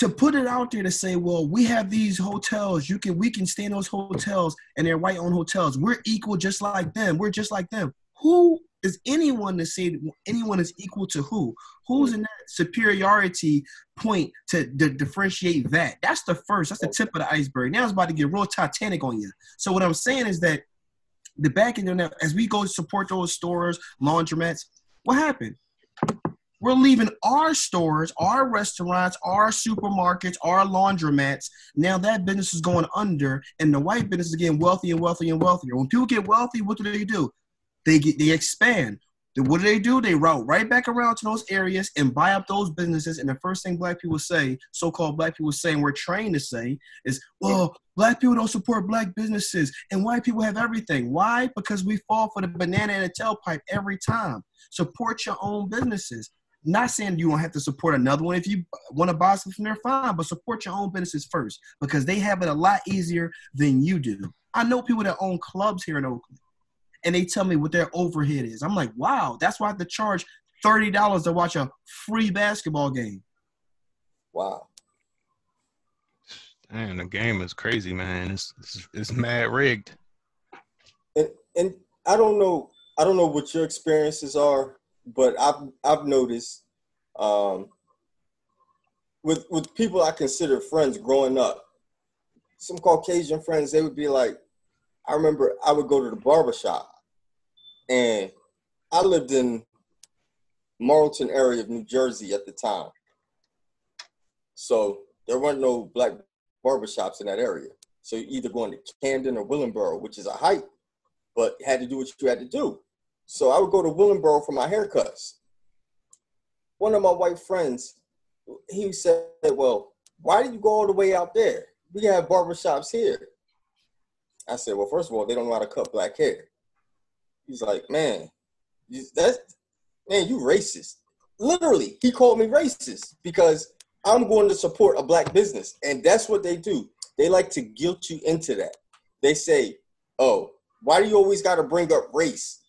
to put it out there to say, well, we have these hotels, you can we can stay in those hotels, and they're white-owned hotels. We're equal, just like them. We're just like them. Who is anyone to say anyone is equal to who? Who's in that superiority point to, to differentiate that? That's the first. That's the tip of the iceberg. Now it's about to get real Titanic on you. So what I'm saying is that the back end of that, as we go to support those stores, laundromats, what happened? We're leaving our stores, our restaurants, our supermarkets, our laundromats. Now that business is going under, and the white business is getting wealthy and wealthy and wealthier. When people get wealthy, what do they do? They get they expand. Then what do they do? They route right back around to those areas and buy up those businesses. And the first thing black people say, so-called black people say, and we're trained to say, is, well, black people don't support black businesses and white people have everything. Why? Because we fall for the banana and the tailpipe every time. Support your own businesses. Not saying you don't have to support another one. If you want to buy something from there, fine, but support your own businesses first because they have it a lot easier than you do. I know people that own clubs here in Oakland and they tell me what their overhead is. I'm like, wow, that's why I have to charge thirty dollars to watch a free basketball game. Wow. Man, the game is crazy, man. It's it's, it's mad rigged. And and I don't know I don't know what your experiences are, but I've I've noticed um, with with people I consider friends growing up, some Caucasian friends, they would be like, I remember I would go to the barber shop, and I lived in Marlton area of New Jersey at the time. So there weren't no black barbershops in that area. So you either going to Camden or Willingboro, which is a hike, but had to do what you had to do. So I would go to Willingboro for my haircuts. One of my white friends, he said, Well, why did you go all the way out there? We have barbershops here. I said, well, first of all, they don't know how to cut black hair. He's like, man, that's man, you racist. Literally, he called me racist because I'm going to support a black business, and that's what they do. They like to guilt you into that. They say, oh, why do you always got to bring up race?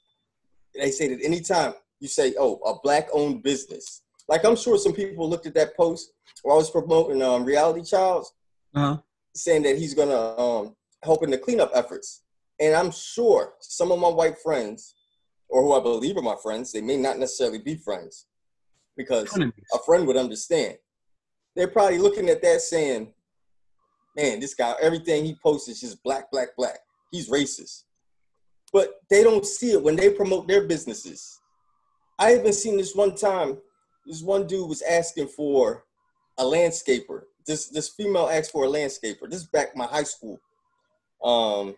They say that anytime you say, oh, a black-owned business. Like I'm sure some people looked at that post where I was promoting um, Reality Childs, Uh-huh. saying that he's gonna um, help in the cleanup efforts. And I'm sure some of my white friends, or who I believe are my friends, they may not necessarily be friends, because a friend would understand. They're probably looking at that saying, man, this guy, everything he posts is just black, black, black. He's racist. But they don't see it when they promote their businesses. I even seen this one time, this one dude was asking for a landscaper. This this female asked for a landscaper. This is back my high school. Um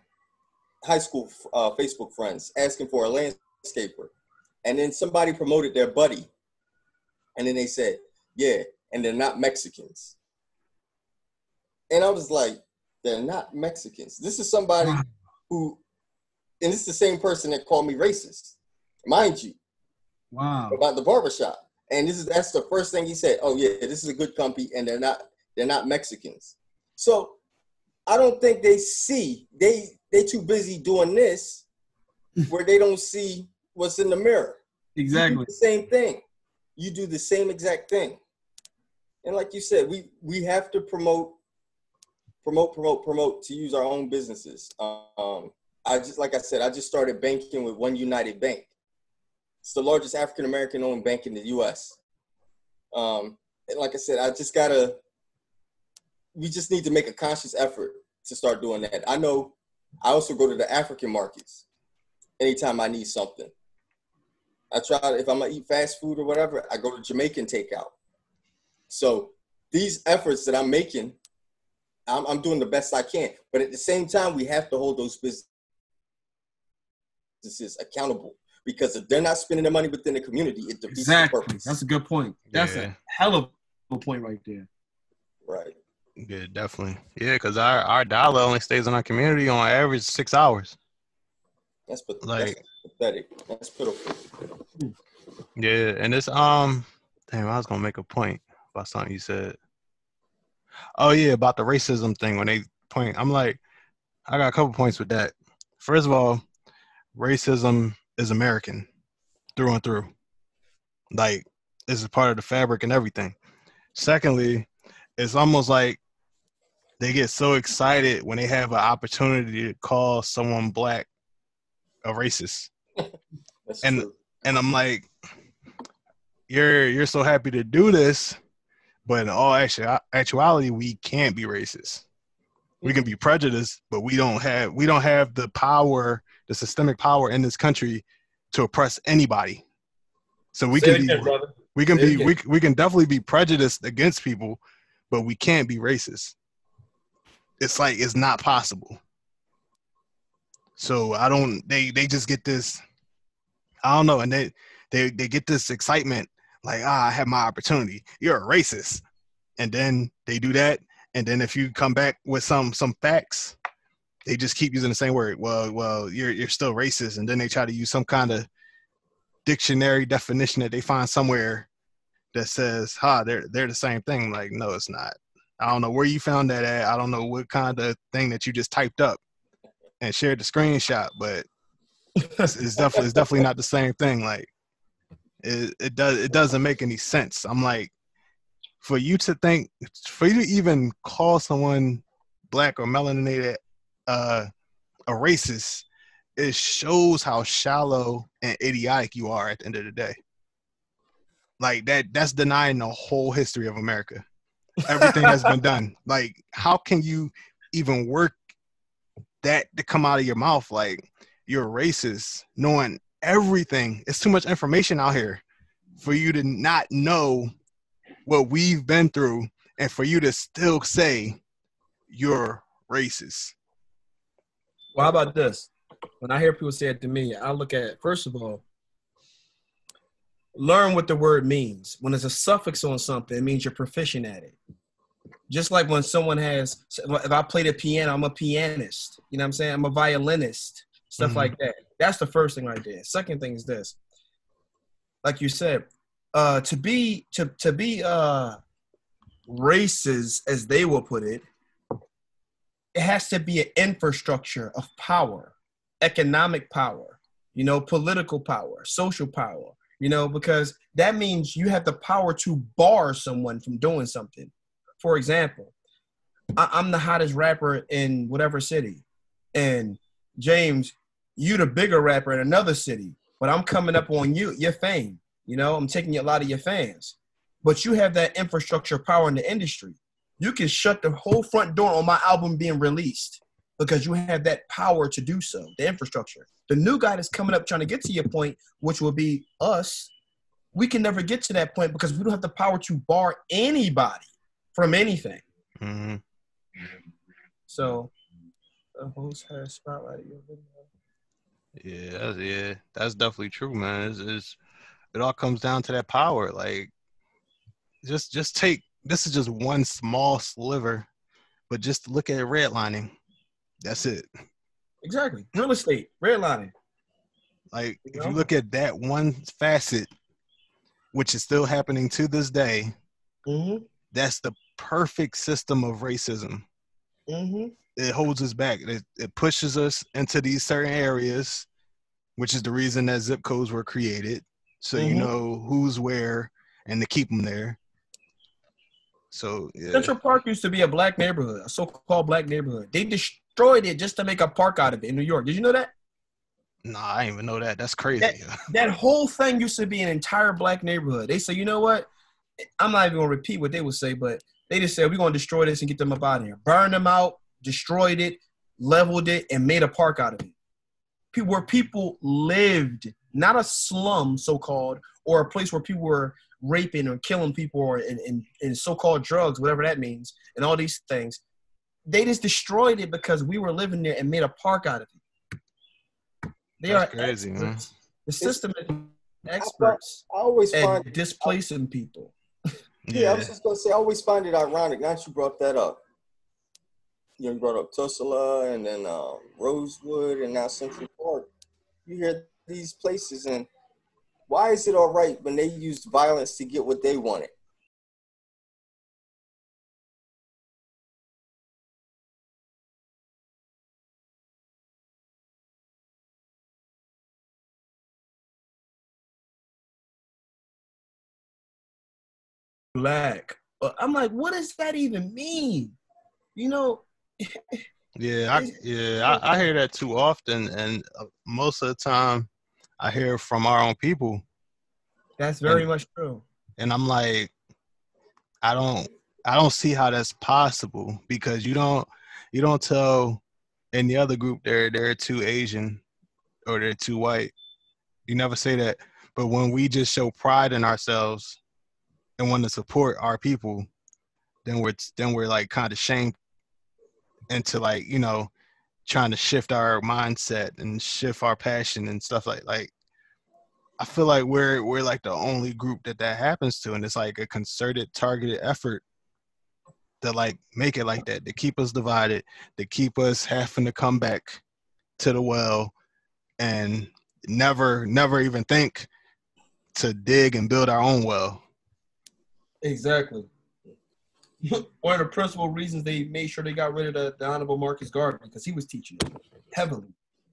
high school uh, Facebook friends asking for a landscaper. And then somebody promoted their buddy. And then they said, yeah, and they're not Mexicans. And I was like, they're not Mexicans. This is somebody who, and it's the same person that called me racist, mind you, Wow. about the barbershop. And this is that's the first thing he said. Oh yeah, this is a good company, and they're not they're not Mexicans. So I don't think they see they they too busy doing this where they don't see what's in the mirror. Exactly. the same thing. You do the same exact thing. And like you said, we we have to promote, promote, promote, promote to use our own businesses. Um, I just like I said, I just started banking with One United Bank. It's the largest African American owned bank in the U.S. Um, and like I said, I just gotta. We just need to make a conscious effort to start doing that. I know. I also go to the African markets anytime I need something. I try if I'm gonna eat fast food or whatever, I go to Jamaican takeout. So these efforts that I'm making, I'm, I'm doing the best I can. But at the same time, we have to hold those businesses accountable because if they're not spending their money within the community, it defeats Exactly. the purpose. That's a good point. That's Yeah. a hell of a point right there. right. Yeah, definitely. Yeah, because our, our dollar only stays in our community on average six hours. That's, pat- Like- that's pathetic. That's pitiful. Yeah, and it's um damn, I was gonna make a point about something you said. Oh yeah, about the racism thing when they point I'm like, I got a couple points with that. First of all, racism is American through and through. Like this is part of the fabric and everything. Secondly, it's almost like they get so excited when they have an opportunity to call someone black a racist And- true. and I'm like, you're you're so happy to do this, but in all actu- actuality, we can't be racist. We can be prejudiced, but we don't have we don't have the power, the systemic power in this country to oppress anybody. So we Say can be again, we can Say be we, we can definitely be prejudiced against people, but we can't be racist. It's like it's not possible. So I don't they they just get this I don't know and they they they get this excitement like ah I have my opportunity. You're a racist. And then they do that and then if you come back with some some facts they just keep using the same word. Well, well, you're you're still racist, and then they try to use some kind of dictionary definition that they find somewhere that says, "Ha, they're they're the same thing." Like, no, it's not. I don't know where you found that at. I don't know what kind of thing that you just typed up and shared the screenshot, but it's, it's definitely it's definitely not the same thing. Like, it it does it doesn't make any sense. I'm like, for you to think, for you to even call someone black or melanated uh, a racist, it shows how shallow and idiotic you are at the end of the day. Like that that's denying the whole history of America. Everything has been done. Like how can you even work that to come out of your mouth like you're racist knowing everything. It's too much information out here for you to not know what we've been through and for you to still say you're racist. Well, how about this? When I hear people say it to me, I look at first of all, learn what the word means. When there's a suffix on something, it means you're proficient at it. Just like when someone has, if I play the piano, I'm a pianist. You know what I'm saying? I'm a violinist, stuff Mhm. like that. That's the first thing right there. Second thing is this. Like you said, uh, to be to to be uh races, as they will put it, it has to be an infrastructure of power, economic power, you know, political power, social power, you know, because that means you have the power to bar someone from doing something. For example, I- I'm the hottest rapper in whatever city, and James, you the bigger rapper in another city, but I'm coming up on you, your fame. You know, I'm taking a lot of your fans, but you have that infrastructure power in the industry. You can shut the whole front door on my album being released because you have that power to do so, the infrastructure. The new guy that's coming up trying to get to your point, which will be us, we can never get to that point because we don't have the power to bar anybody from anything. hmm So, the host has spotlighted your video. Yeah, that's, yeah, that's definitely true, man. It's, it's it all comes down to that power. Like, just just take this is just one small sliver, but just look at redlining. That's it. Exactly. Real estate, redlining. Like, You if you look at that one facet, which is still happening to this day, Mm-hmm. that's the perfect system of racism. Mm-hmm. it holds us back. It, it pushes us into these certain areas, which is the reason that zip codes were created. So you Mhm. know who's where and to keep them there. So yeah, Central Park used to be a black neighborhood, a so-called black neighborhood. They destroyed it just to make a park out of it in New York. Did you know that? nah, I didn't even know that. That's crazy. That- That whole thing used to be an entire black neighborhood. They say, you know what? I'm not even gonna repeat what they would say, but they just said we're gonna destroy this and get them up out of here. Burn them out, destroyed it, leveled it, and made a park out of it. Pe- Where people lived, not a slum, so-called, or a place where people were raping or killing people or in, in, in so-called drugs, whatever that means, and all these things. They just destroyed it because we were living there and made a park out of it. They That's are crazy, man. The system is experts I always find at displacing people. Yeah, I was just gonna say, I always find it ironic. Now that you brought that up, you brought up Tulsa and then um, Rosewood and now Central Park. You hear these places, and why is it all right when they used violence to get what they wanted? Black. I'm like, what does that even mean? You know, Yeah, I, yeah, I, I hear that too often, and uh, most of the time, I hear from our own people, that's very much true. and I'm like, I don't, I don't see how that's possible because you don't, you don't tell any other group they're they're too Asian or they're too white. You never say that, but when we just show pride in ourselves and want to support our people, then we're then we're like kind of shamed into like you know trying to shift our mindset and shift our passion and stuff like like I feel like we're we're like the only group that that happens to, and it's like a concerted, targeted effort to like make it like that, to keep us divided, to keep us having to come back to the well, and never, never even think to dig and build our own well. Exactly. One of the principal reasons they made sure they got rid of the, the Honorable Marcus Garvey because he was teaching it heavily.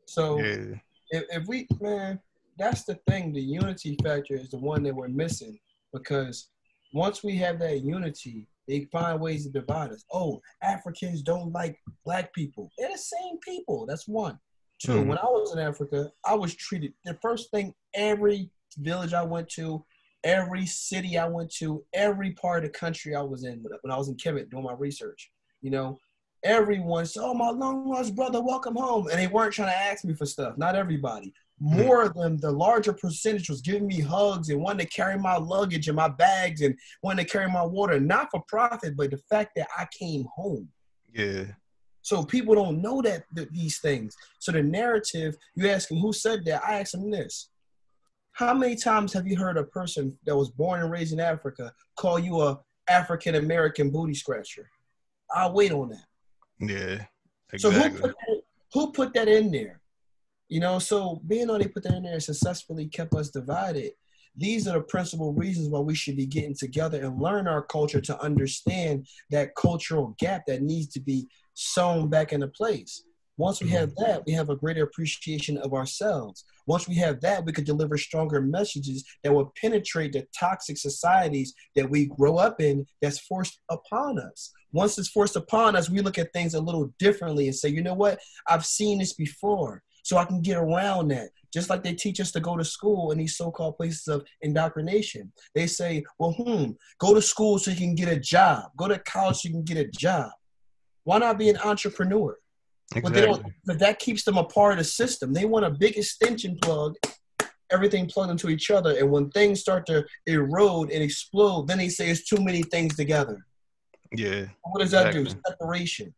So Yeah, if, if we man that's the thing the unity factor is the one that we're missing because once we have that unity they find ways to divide us oh africans don't like black people they're the same people that's one 2 Mhm. when i was in africa i was treated the first thing every village i went to every city i went to every part of the country i was in when i was in kemet doing my research you know everyone said, "Oh, my long lost brother, welcome home," and they weren't trying to ask me for stuff. Not everybody. Hmm. More of them, the larger percentage was giving me hugs and wanting to carry my luggage and my bags and wanting to carry my water, not for profit, but the fact that I came home. yeah, So people don't know that th- these things. So the narrative, you ask them who said that. I ask them this: How many times have you heard a person that was born and raised in Africa call you a African American booty scratcher? I'll wait on that. Yeah. So who Exactly. put that, who put that in there? You know, so being on they put that in there and successfully kept us divided. These are the principal reasons why we should be getting together and learn our culture to understand that cultural gap that needs to be sewn back into place. Once we have that, we have a greater appreciation of ourselves. Once we have that, we could deliver stronger messages that will penetrate the toxic societies that we grow up in that's forced upon us. Once it's forced upon us, we look at things a little differently and say, you know what? I've seen this before, so I can get around that. Just like they teach us to go to school in these so-called places of indoctrination. They say, well, hmm, go to school so you can get a job. Go to college so you can get a job. Why not be an entrepreneur? But Exactly. but that keeps them apart, a part of the system. They want a big extension plug, everything plugged into each other. And when things start to erode and explode, then they say it's too many things together. Yeah. What does that do? Separation.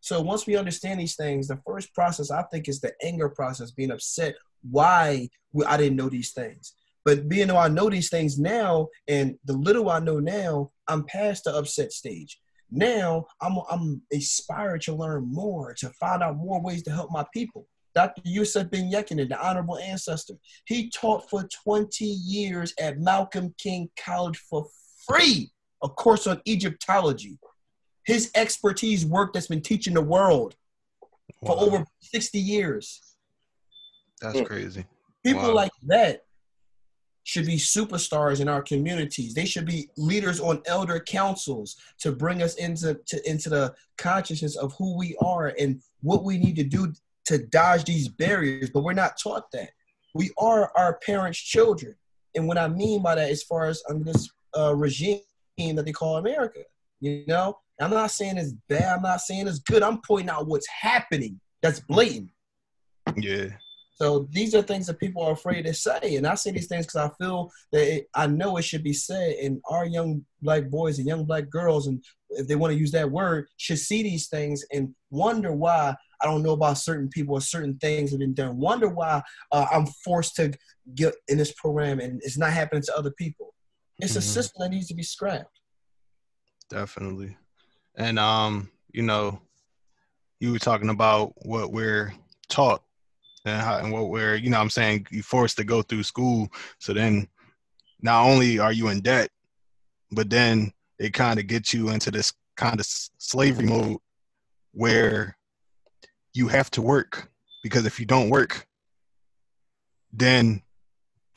So once we understand these things, the first process I think is the anger process, being upset. Why we, I didn't know these things, but being though I know these things now, and the little I know now, I'm past the upset stage. Now I'm I'm inspired to learn more, to find out more ways to help my people. Dr. Yosef ben-Jochannan, the honorable ancestor, he taught for 20 years at Malcolm King College for free, a course on Egyptology his expertise work that's been teaching the world for Wow. over 60 years. That's hmm. crazy. People Wow. like that should be superstars in our communities. They should be leaders on elder councils to bring us into to, into the consciousness of who we are and what we need to do to dodge these barriers. But we're not taught that. We are our parents' children. And what I mean by that, as far as under this uh, regime that they call America, you know, I'm not saying it's bad. I'm not saying it's good. I'm pointing out what's happening. That's blatant. Yeah. So these are things that people are afraid to say, and I say these things because I feel that it, I know it should be said, and our young black boys and young black girls, and if they want to use that word, should see these things and wonder why I don't know about certain people or certain things have been done. Wonder why uh, I'm forced to get in this program and it's not happening to other people. It's a Mhm. system that needs to be scrapped. Definitely. And um, you know, you were talking about what we're taught and how and what you know, I'm saying you forced to go through school. So then not only are you in debt, but then it kind of gets you into this kind of slavery mode where you have to work because if you don't work, then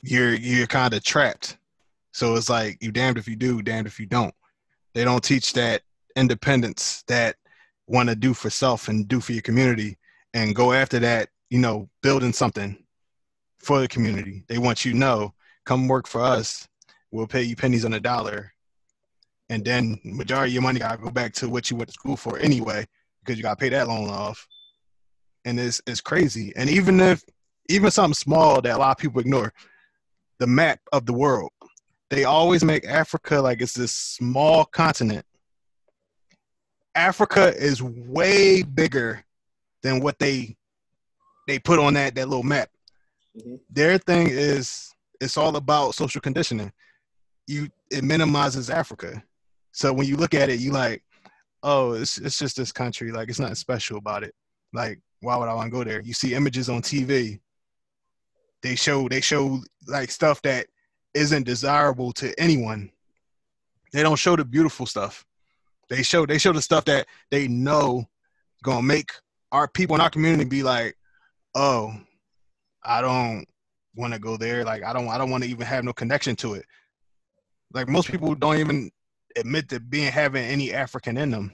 you're you're kind of trapped. So it's like you damned if you do, damned if you don't. They don't teach that independence that want to do for self and do for your community and go after that, you know, building something for the community. They want you to know, come work for us. We'll pay you pennies on a dollar. And then majority of your money gotta go back to what you went to school for anyway, because you gotta pay that loan off. And it's it's crazy. And even if even something small that a lot of people ignore, the map of the world they always make Africa like it's this small continent. Africa is way bigger than what they they put on that that little map. Mhm. Their thing is it's all about social conditioning. You it minimizes Africa. So when you look at it, you like, oh, it's it's just this country. Like it's nothing special about it. Like why would I want to go there? You see images on TV. They show they show like stuff that isn't desirable to anyone. They don't show the beautiful stuff. They show they show the stuff that they know gonna make our people in our community be like, oh, I don't want to go there. Like I don't I don't want to even have no connection to it. Like most people don't even admit to being having any African in them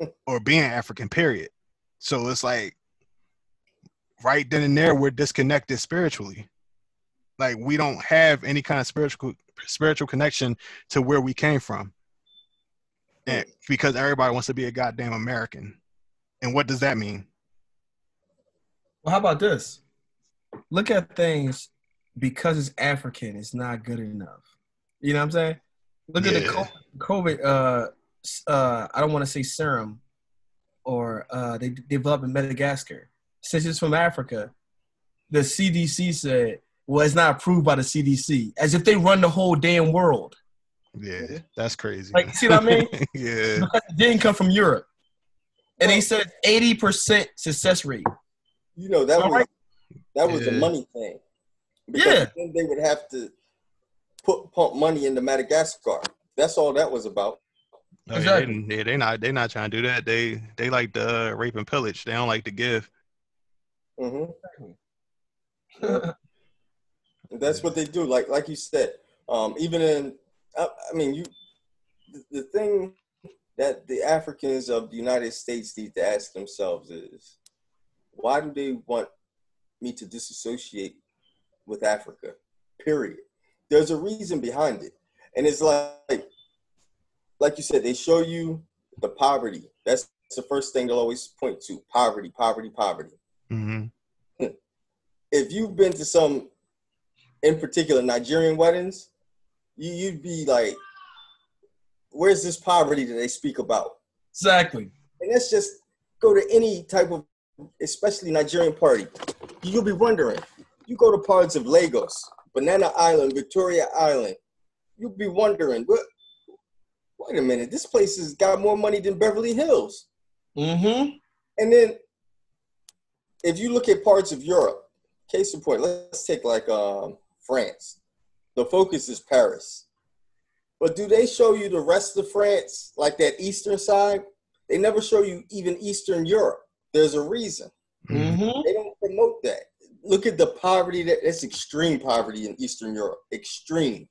or being African. Period. So it's like right then and there we're disconnected spiritually like we don't have any kind of spiritual spiritual connection to where we came from and because everybody wants to be a goddamn american and what does that mean Well, how about this? Look at things because it's African, it's not good enough. You know what I'm saying? Look at the COVID. Uh, uh, I don't want to say serum, or uh, they developed in Madagascar. Since it's from Africa, the CDC said, "Well, it's not approved by the CDC," as if they run the whole damn world. Yeah, that's crazy. Like, see what I mean? yeah. Because it didn't come from Europe. And they said 80% success rate. You know that All was right. that was a Yeah. money thing. Yeah. then they would have to put pump money into Madagascar. That's all that was about. Yeah, Exactly. they, yeah, they not they not trying to do that. They they like to uh, rape and pillage. They don't like to give. hmm That's what they do. Like like you said, um, even in I, I mean you the, the thing that the Africans of the United States need to ask themselves is why do they want me to disassociate with Africa? Period. There's a reason behind it. And it's like like you said, they show you the poverty. That's the first thing they'll always point to. Poverty, poverty, poverty hmm if you've been to some, in particular, Nigerian weddings, you, you'd be like, where's this poverty that they speak about? Exactly. And let's just go to any type of, especially Nigerian party. You'll be wondering, you go to parts of Lagos, Banana Island, Victoria Island, you'll be wondering, what, wait a minute, this place has got more money than Beverly Hills. Mm-hmm. And then if you look at parts of Europe, case in point, let's take like um, France. The focus is Paris. But do they show you the rest of France, like that eastern side? They never show you even Eastern Europe. There's a reason. Mm-hmm. They don't promote that. Look at the poverty that that's extreme poverty in Eastern Europe. Extreme.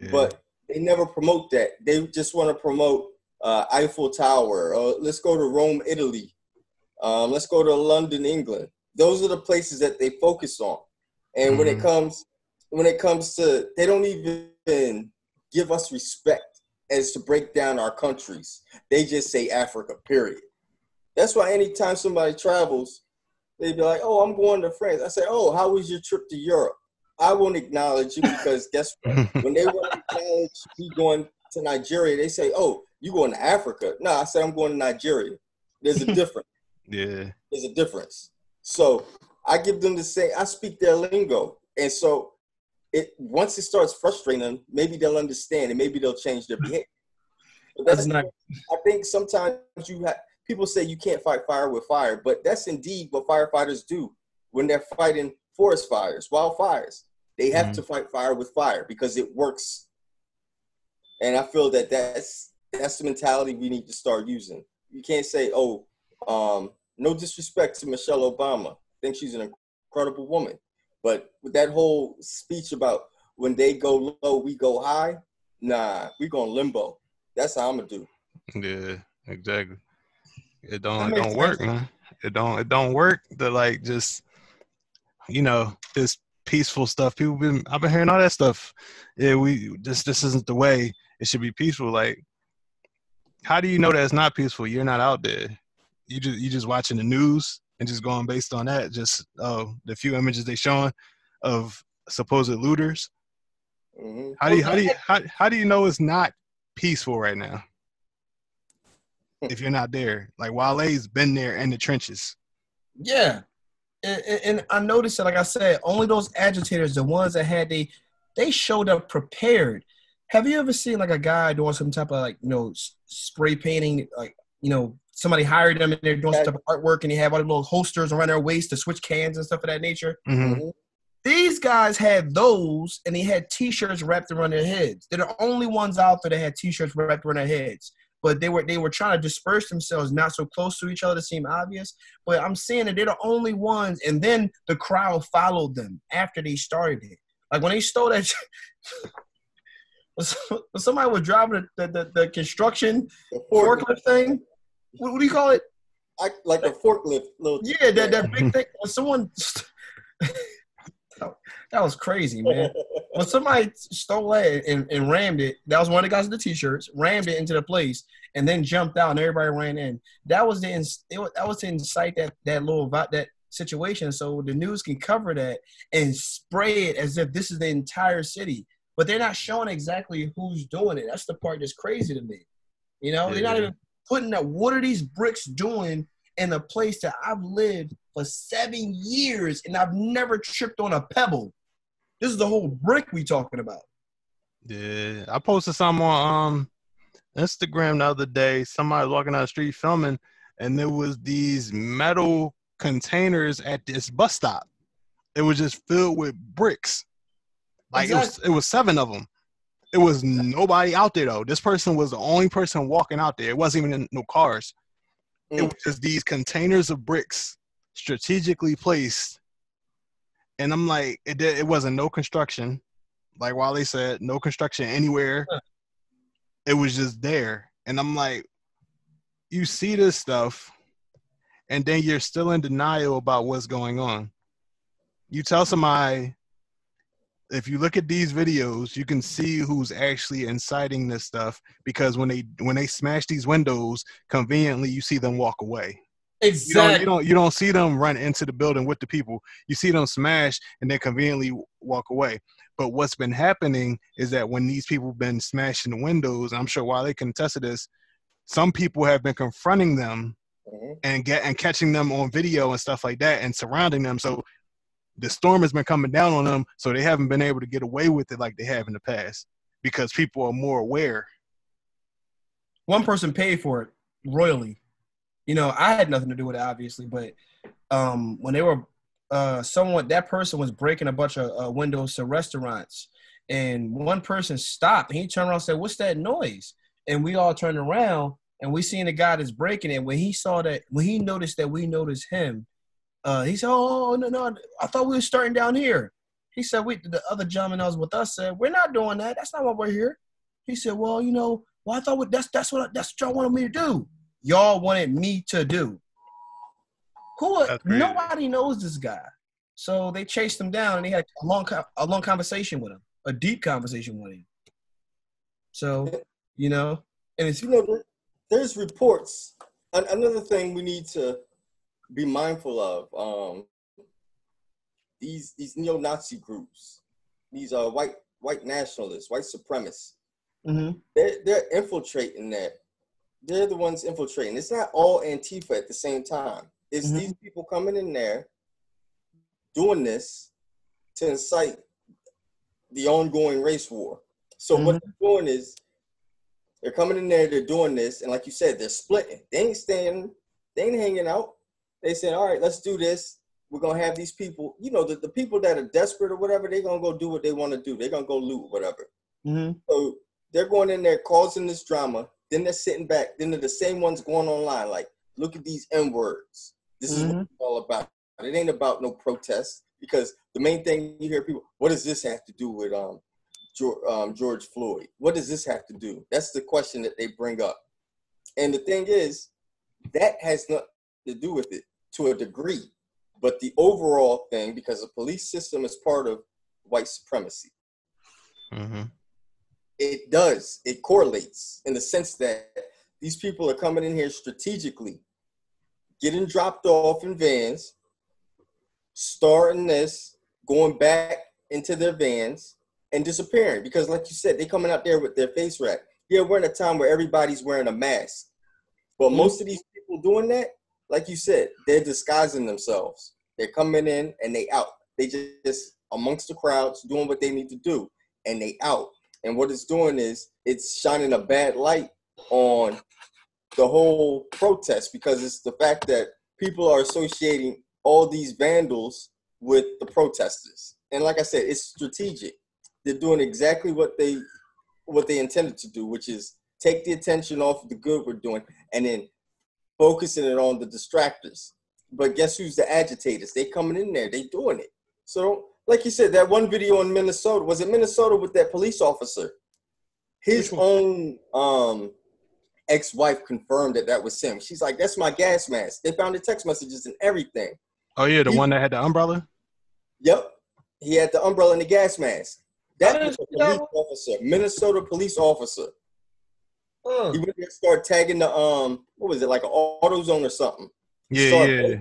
Yeah. But they never promote that. They just want to promote uh, Eiffel Tower. Uh, let's go to Rome, Italy. Um, let's go to London, England. Those are the places that they focus on. And when it Mhm. comes, when it comes to, they don't even give us respect as to break down our countries. They just say Africa. Period. That's why anytime somebody travels, they be like, "Oh, I'm going to France." I say, "Oh, how was your trip to Europe?" I won't acknowledge you because guess what? when they want to acknowledge me going to Nigeria, they say, "Oh, you going to Africa?" No, I said I'm going to Nigeria. There's a difference. yeah. There's a difference. So I give them the same. I speak their lingo, and so it once it starts frustrating them, maybe they'll understand and maybe they'll change their behavior. But That's that's not. I think sometimes you have people say you can't fight fire with fire, but that's indeed what firefighters do when they're fighting forest fires, wildfires. They have Mhm. to fight fire with fire because it works. And I feel that that's that's the mentality we need to start using. You can't say, "Oh, um, no disrespect to Michelle Obama. I think she's an incredible woman." But with that whole speech about when they go low, we go high, nah, we going limbo. That's how I'm gonna do. Yeah, exactly. It don't it don't work, man. It don't it don't work to like just you know, this peaceful stuff. People been I've been hearing all that stuff. Yeah, we this this isn't the way it should be peaceful. Like how do you know that it's not peaceful? You're not out there. You just you just watching the news and just going based on that. Just oh the few images they showing of supposed looters. hmm How do you how do you how, how do you know it's not peaceful right now? If you're not there, like Wale's been there in the trenches. Yeah. And, and- and I noticed that, like I said, only those agitators, the ones that had they, they showed up prepared. Have you ever seen like a guy doing some type of like you know spray painting, like you know somebody hired them and they're doing some type of artwork and they have all the little holsters around their waist to switch cans and stuff of that nature. Mm-hmm. These guys had those and they had T-shirts wrapped around their heads. They're the only ones out there that had T-shirts wrapped around their heads. But they were they were trying to disperse themselves, not so close to each other to seem obvious. But I'm saying that they're the only ones, and then the crowd followed them after they started it. Like when they stole that, when somebody was driving the, the, the construction The fork, forklift thing. What, what do you call it? I, like a forklift, little. Yeah, that, that big thing. When someone, that was crazy, man. when somebody stole that and, and rammed it, that was one of the guys with the t-shirts, rammed it into the place, and then jumped out, and everybody ran in. That was the it was, that was to incite that that little that situation, so the news can cover that and spray it as if this is the entire city. But they're not showing exactly who's doing it. That's the part that's crazy to me. You know, they're not even putting that. What are these bricks doing in a place that I've lived for seven years and I've never tripped on a pebble? This is the whole brick we talking about. Yeah, I posted some on um Instagram the other day. Somebody walking down the street filming, and there was these metal containers at this bus stop. It was just filled with bricks. Like it was, it was seven of them. It was nobody out there though. This person was the only person walking out there. It wasn't even in no cars. It Mm. was just these containers of bricks strategically placed. And I'm like, it did, it wasn't no construction. Like Wally said, no construction anywhere. Huh. It was just there. And I'm like, you see this stuff, and then you're still in denial about what's going on. You tell somebody, if you look at these videos, you can see who's actually inciting this stuff because when they when they smash these windows, conveniently you see them walk away. You don't, Exactly. you don't you don't see them run into the building with the people. You see them smash and then conveniently walk away. But what's been happening is that when these people have been smashing the windows, I'm sure Wally can attest to this, some people have been confronting them Mhm. and get and catching them on video and stuff like that and surrounding them. So the storm has been coming down on them, so they haven't been able to get away with it like they have in the past because people are more aware. one person paid for it royally. You know, I had nothing to do with it, obviously, but um, when they were, uh, someone that person was breaking a bunch of uh, windows to restaurants, and one person stopped and he turned around and said, "What's that noise?" And we all turned around and we seen the guy that's breaking it. When he saw that, when he noticed that we noticed him, uh, he said, "Oh no, no, I thought we were starting down here." He said, "We the other gentleman that was with us said we're not doing that. That's not why we're here." He said, "Well, you know, well, I thought what- that's that's what that's what y'all wanted me to do. Y'all wanted me to do. Who? That's. Nobody knows this guy, so they chased him down and they had a long a long conversation with him, a deep conversation with him. So, you know, and it's You know, there's reports. Another thing we need to be mindful of: um, these these neo-Nazi groups, these are white white nationalists, white supremacists. Mhm. They're they're infiltrating that. They're the ones infiltrating. It's not all Antifa at the same time. It's Mhm. these people coming in there doing this to incite the ongoing race war. So what they're doing is they're coming in there, they're doing this, and like you said, they're splitting. They ain't staying, they ain't hanging out. They said, all right, let's do this. We're gonna have these people, you know, the, the people that are desperate or whatever, they're gonna go do what they want to do. They're gonna go loot, whatever. Mhm. So they're going in there causing this drama. Then they're sitting back. Then they're the same ones going online, like, look at these N words. This is what Mhm. it's all about. It ain't about no protest because the main thing you hear people, what does this have to do with um, George, um, George Floyd? What does this have to do? That's the question that they bring up. And the thing is, that has nothing to do with it to a degree. But the overall thing, because the police system is part of white supremacy Mm-hmm. It does. It correlates in the sense that these people are coming in here strategically getting dropped off in vans starting this going back into their vans and disappearing. Because like you said they're coming out there with their face wrap yeah we're in a time where everybody's wearing a mask. But Mhm. most of these people doing that like you said they're disguising themselves. They're coming in and they out. They just amongst the crowds doing what they need to do and they out and what it's doing is it's shining a bad light on the whole protest because it's the fact that people are associating all these vandals with the protesters. And like I said, it's strategic. They're doing exactly what they what they intended to do, which is take the attention off of the good we're doing and then focusing it on the distractors. But guess who's the agitators? They coming in there, they doing it. So like you said, that one video in Minnesota, was it Minnesota with that police officer? His own um, ex-wife confirmed that that was him. She's like, "That's my gas mask." They found the text messages and everything. Oh yeah, the You- one that had the umbrella. Yep, he had the umbrella and the gas mask. That was a didn't see that police officer, Minnesota police officer. Uh, He went there and started tagging the um, what was it, like an AutoZone or something? Yeah, yeah.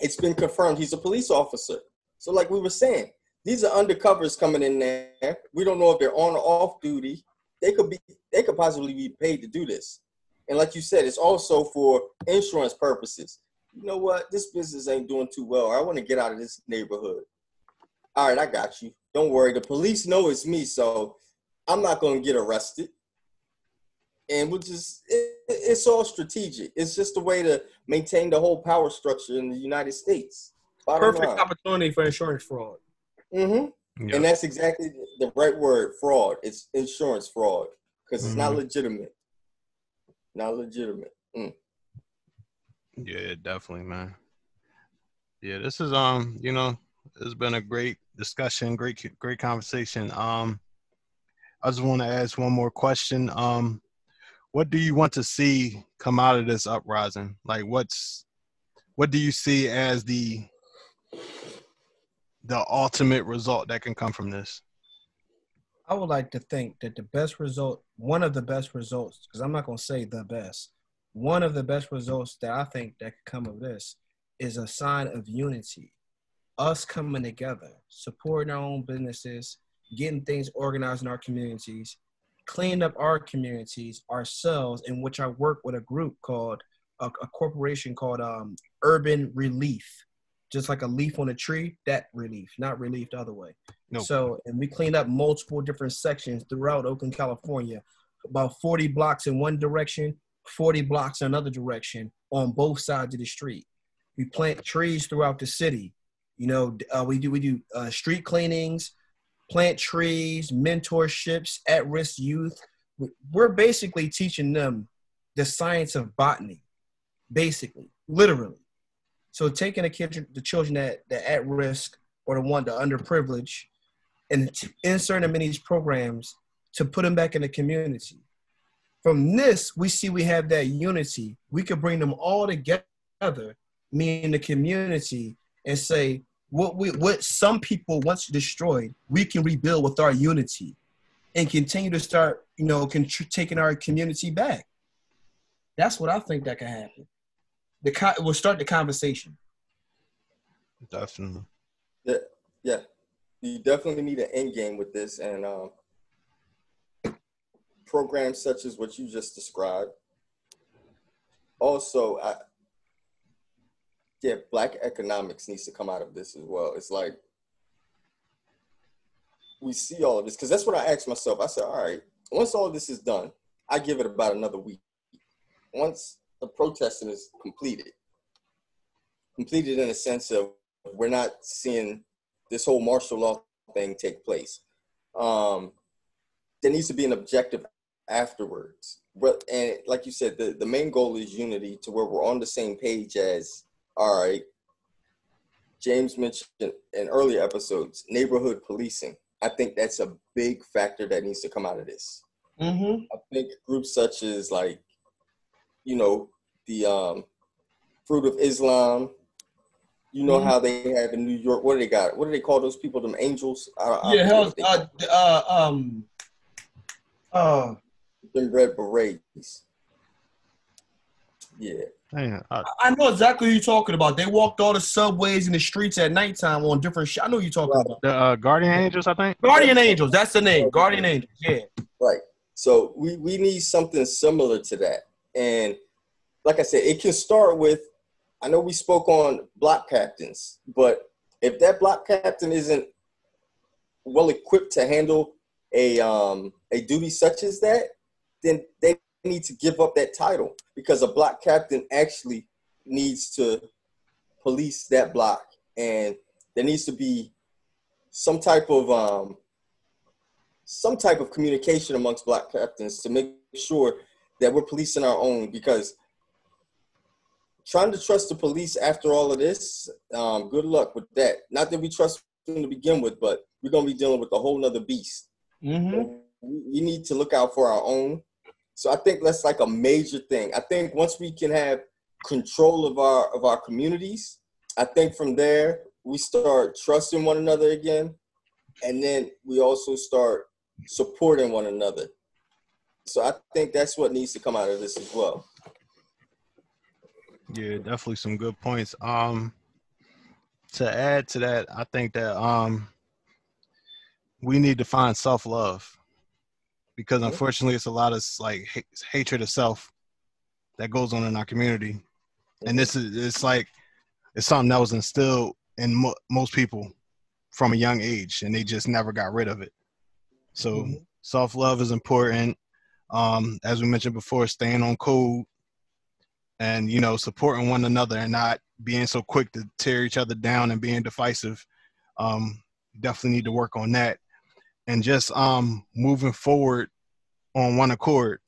It's been confirmed he's a police officer. So, like we were saying, these are undercovers coming in there. We don't know if they're on or off duty. They could be, they could possibly be paid to do this. And like you said, it's also for insurance purposes. You know what? This business ain't doing too well. I want to get out of this neighborhood. All right, I got you. Don't worry. The police know it's me, so I'm not going to get arrested. And we'll just, it, it's all strategic. It's just a way to maintain the whole power structure in the United States. Bottom Perfect line. opportunity for insurance fraud. Mm-hmm. Yeah. And that's exactly the right word, fraud. It's insurance fraud because it's not Mhm. legitimate. Not legitimate. Mm. Yeah, definitely, man. Yeah, this is um, you know, it's been a great discussion, great great conversation. Um I just want to ask one more question. Um what do you want to see come out of this uprising? Like what's what do you see as the the ultimate result that can come from this? I would like to think that the best result, one of the best results, because I'm not going to say the best, one of the best results that I think that could come of this is a sign of unity. Us coming together, supporting our own businesses, getting things organized in our communities, cleaning up our communities ourselves, in which I work with a group called, a, a corporation called um, Urban Releaf. Just like a leaf on a tree, that relief, not relief the other way. No. So, and we cleaned up multiple different sections throughout Oakland, California, about 40 blocks in one direction, 40 blocks in another direction on both sides of the street. We plant trees throughout the city. You know, uh, we do we do uh, street cleanings, plant trees, mentorships, at-risk youth. We're basically teaching them the science of botany, basically, literally. So taking the kid, the children that that at risk or the one the underprivileged, and t- insert them in these programs to put them back in the community. From this, we see we have that unity. We could bring them all together, me in the community, and say what we what some people once destroyed, we can rebuild with our unity, and continue to start, you know, contr- taking our community back. That's what I think that can happen. The co- we'll start the conversation. Definitely. Yeah, yeah. You definitely need an end game with this, and um, programs such as what you just described. Also, I, yeah, black economics needs to come out of this as well. It's like we see all of this because that's what I asked myself. I said, all right, once all this is done, I give it about another week. Once the protesting is completed, completed in a sense of we're not seeing this whole martial law thing take place. Um, there needs to be an objective afterwards. But and like you said, the, the main goal is unity to where we're on the same page as all right. James mentioned in earlier episodes, neighborhood policing. I think that's a big factor that needs to come out of this. Mm-hmm. I think groups such as like, you know, the um, Fruit of Islam. You know Mhm. how they have in New York. What do they got? What do they call those people? Them angels? I, I Yeah, forget hell, uh, uh, um, uh, them red berets. Yeah, Man, I, I know exactly who you're talking about. They walked all the subways and the streets at nighttime on different. Sh- I know who you're talking Right. about. the uh, Guardian Angels, I think. Guardian Angels. That's the name. Guardian Angels. Yeah. right. So we we need something similar to that. And like I said, it can start with. I know we spoke on block captains, but if that block captain isn't well equipped to handle a um a duty such as that, then they need to give up that title because a block captain actually needs to police that block and there needs to be some type of um some type of communication amongst black captains to make sure that we're policing our own because trying to trust the police after all of this um, good luck with that not that we trust them to begin with but we're going to be dealing with a whole nother beast Mm-hmm. we we need to look out for our own. So I think that's like a major thing. I think once we can have control of our of our communities, I think from there we start trusting one another again, and then we also start supporting one another. So I think that's what needs to come out of this as well. Yeah, definitely some good points. Um, to add to that, I think that um, we need to find self love because unfortunately, it's a lot of like ha- hatred of self that goes on in our community, and this is it's like it's something that was instilled in mo- most people from a young age, and they just never got rid of it. So Mhm. self love is important. Um, as we mentioned before, staying on code and you know supporting one another and not being so quick to tear each other down and being divisive. Um, definitely need to work on that. And just um moving forward on one accord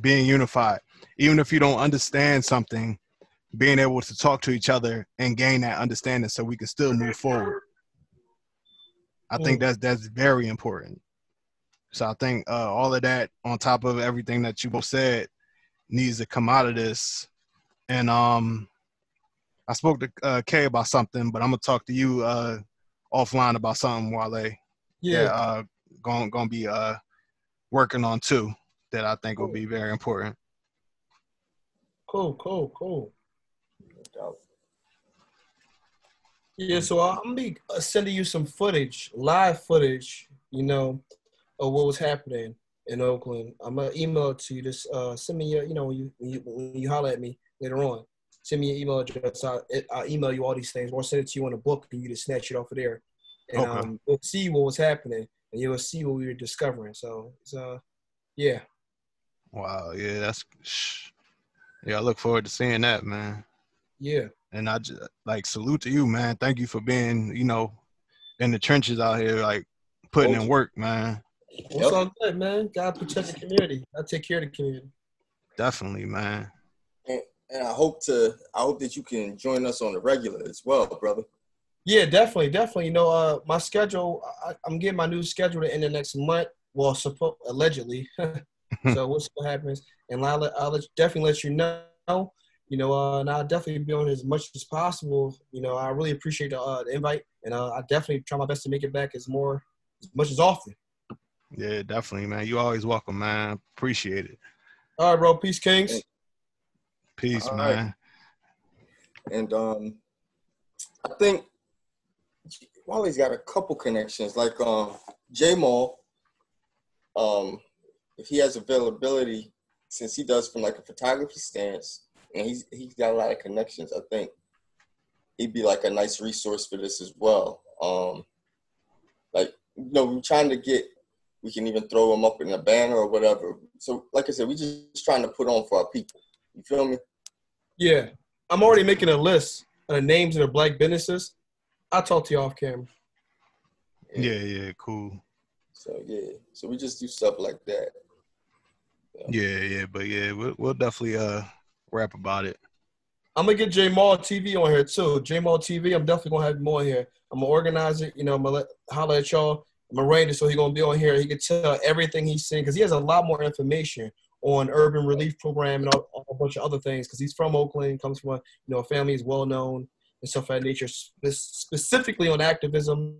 being unified. Even if you don't understand something being able to talk to each other and gain that understanding so we can still move forward. I think that's that's very important so i think uh, all of that on top of everything that you both said needs to come out of this. And um i spoke to uh, kay about something but i'm gonna talk to you uh offline about something while they yeah. uh going gonna be uh working on too that i think will be very important. Cool, cool, cool. Yeah, so I'm gonna be uh, sending you some footage, live footage, you know, of what was happening in Oakland. I'm gonna email it to you. Just uh, send me your, you know, when you, when you when you holler at me later on, send me your email address. I I email you all these things, or send it to you in a book, and you just snatch it off of there, and Okay. um, you'll see what was happening, and you'll see what we were discovering. So, it's, uh, yeah, wow yeah that's shh. yeah i look forward to seeing that man yeah. and I just like salute to you, man. Thank you for being, you know, in the trenches out here, like putting in work, man. Well, It's all good, man. God protect the community. I take care of the community. Definitely, man. And I hope to I hope that you can join us on the regular as well, brother. Yeah, definitely, definitely. You know, uh, my schedule. I, I'm getting my new schedule to end the next month. Well, suppo- allegedly. so we'll see what happens, and I'll, let- I'll let, definitely let you know. You know, uh, and I'll definitely be on as much as possible. You know, I really appreciate the, uh, the invite, and uh, I definitely try my best to make it back as more, as much as often. Yeah, definitely, man. You always welcome, man. Appreciate it. All right, bro. Peace, Kings. Peace, All right. man. And um I think Wally's got a couple connections, like um J Mall. Um if he has availability, since he does from like a photography stance and he's he's got a lot of connections, I think he'd be like a nice resource for this as well. Um like you know, we're trying to get we can even throw them up in a banner or whatever. So like I said, we just trying to put on for our people. You feel me? Yeah, I'm already making a list of the names of the black businesses. I'll talk to you off camera. Yeah, yeah, cool. So yeah, so we just do stuff like that. Yeah, yeah, but yeah, we'll, we'll definitely uh rap about it. I'm gonna get J Mall TV on here too. J Mall TV, I'm definitely gonna have more here. I'm gonna organize it. You know, I'm gonna let, holler at y'all. Gonna so he's gonna be on here. He could tell everything he's seen because he has a lot more information on urban releaf program and all, a bunch of other things. Because he's from Oakland, comes from a you know a family is well known and stuff of that nature, spe- specifically on activism,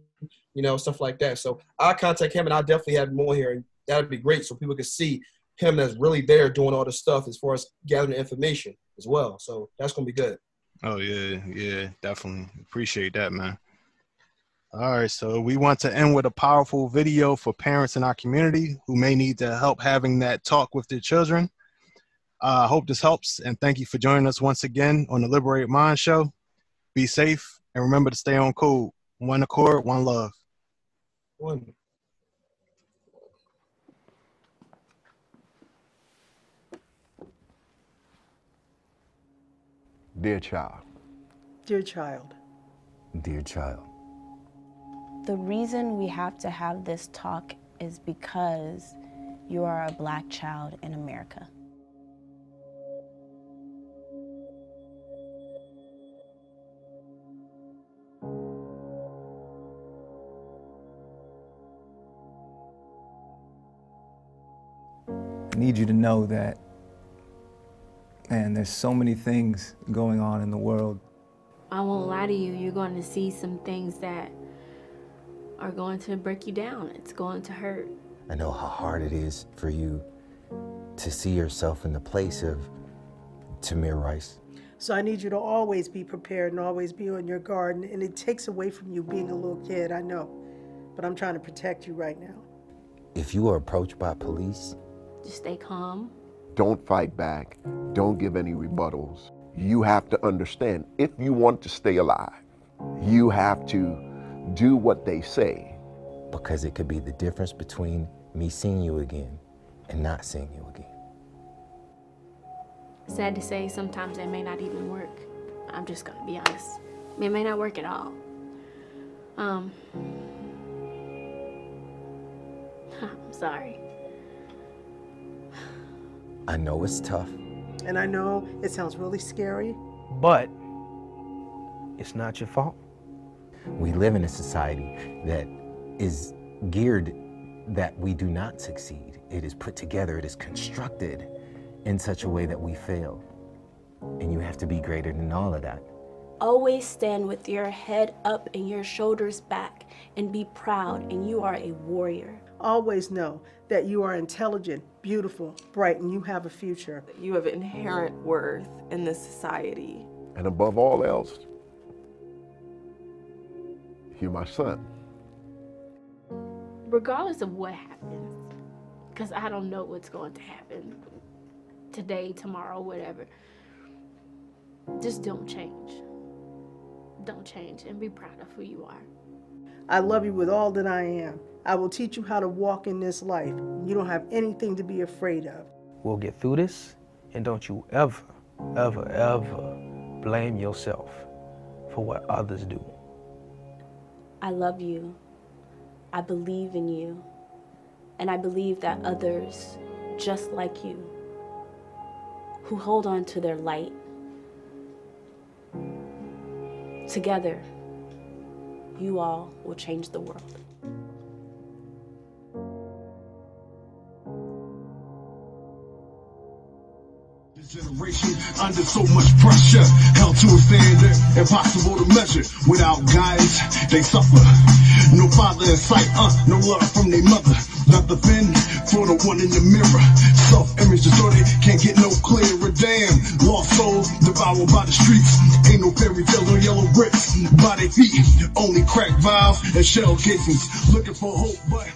you know, stuff like that. So I'll contact him and I'll definitely have more here, and that'd be great so people can see him that's really there doing all the stuff as far as gathering information as well. So that's gonna be good. Oh yeah, yeah, definitely. Appreciate that, man. All right, so we want to end with a powerful video for parents in our community who may need to help having that talk with their children. Uh, I hope this helps, and thank you for joining us once again on the Liberated Mind Show. Be safe and remember to stay on code. One accord, one love. One. Dear child, Dear child, dear child, The reason we have to have this talk is because you are a black child in America. I need you to know that, man, there's so many things going on in the world. I won't lie to you, you're going to see some things that are going to break you down. It's going to hurt. I know how hard it is for you to see yourself in the place of Tamir Rice. so I need you to always be prepared and always be on your guard. And, and it takes away from you being a little kid, I know. But I'm trying to protect you right now. If you are approached by police, Just stay calm. don't fight back. Don't give any rebuttals. You have to understand if you want to stay alive, you have to do what they say. because it could be the difference between me seeing you again and not seeing you again. Sad to say, sometimes it may not even work. I'm just gonna be honest. It may not work at all. Um, I'm sorry. I know it's tough. And I know it sounds really scary. But it's not your fault. We live in a society that is geared that we do not succeed. It is put together, it is constructed in such a way that we fail. And you have to be greater than all of that. Always stand with your head up and your shoulders back and be proud, and you are a warrior. Always know that you are intelligent, beautiful, bright, and you have a future. You have inherent worth in this society. And above all else, you're my son. Regardless of what happens, because I don't know what's going to happen today, tomorrow, whatever, just don't change. Don't change and be proud of who you are. I love you with all that I am. I will teach you how to walk in this life. You don't have anything to be afraid of. We'll get through this, and don't you ever, ever, ever blame yourself for what others do. I love you. I believe in you. And I believe that others, just like you, who hold on to their light, together, you all will change the world. Generation under so much pressure, held to a standard impossible to measure. Without guidance, they suffer. No father in sight, uh, no love from their mother. The fin for the one in the mirror. Self-image distorted, can't get no clearer. Damn, lost souls devoured by the streets. Ain't no fairy tale or yellow bricks by their feet. Only crack vials and shell casings. Looking for hope, but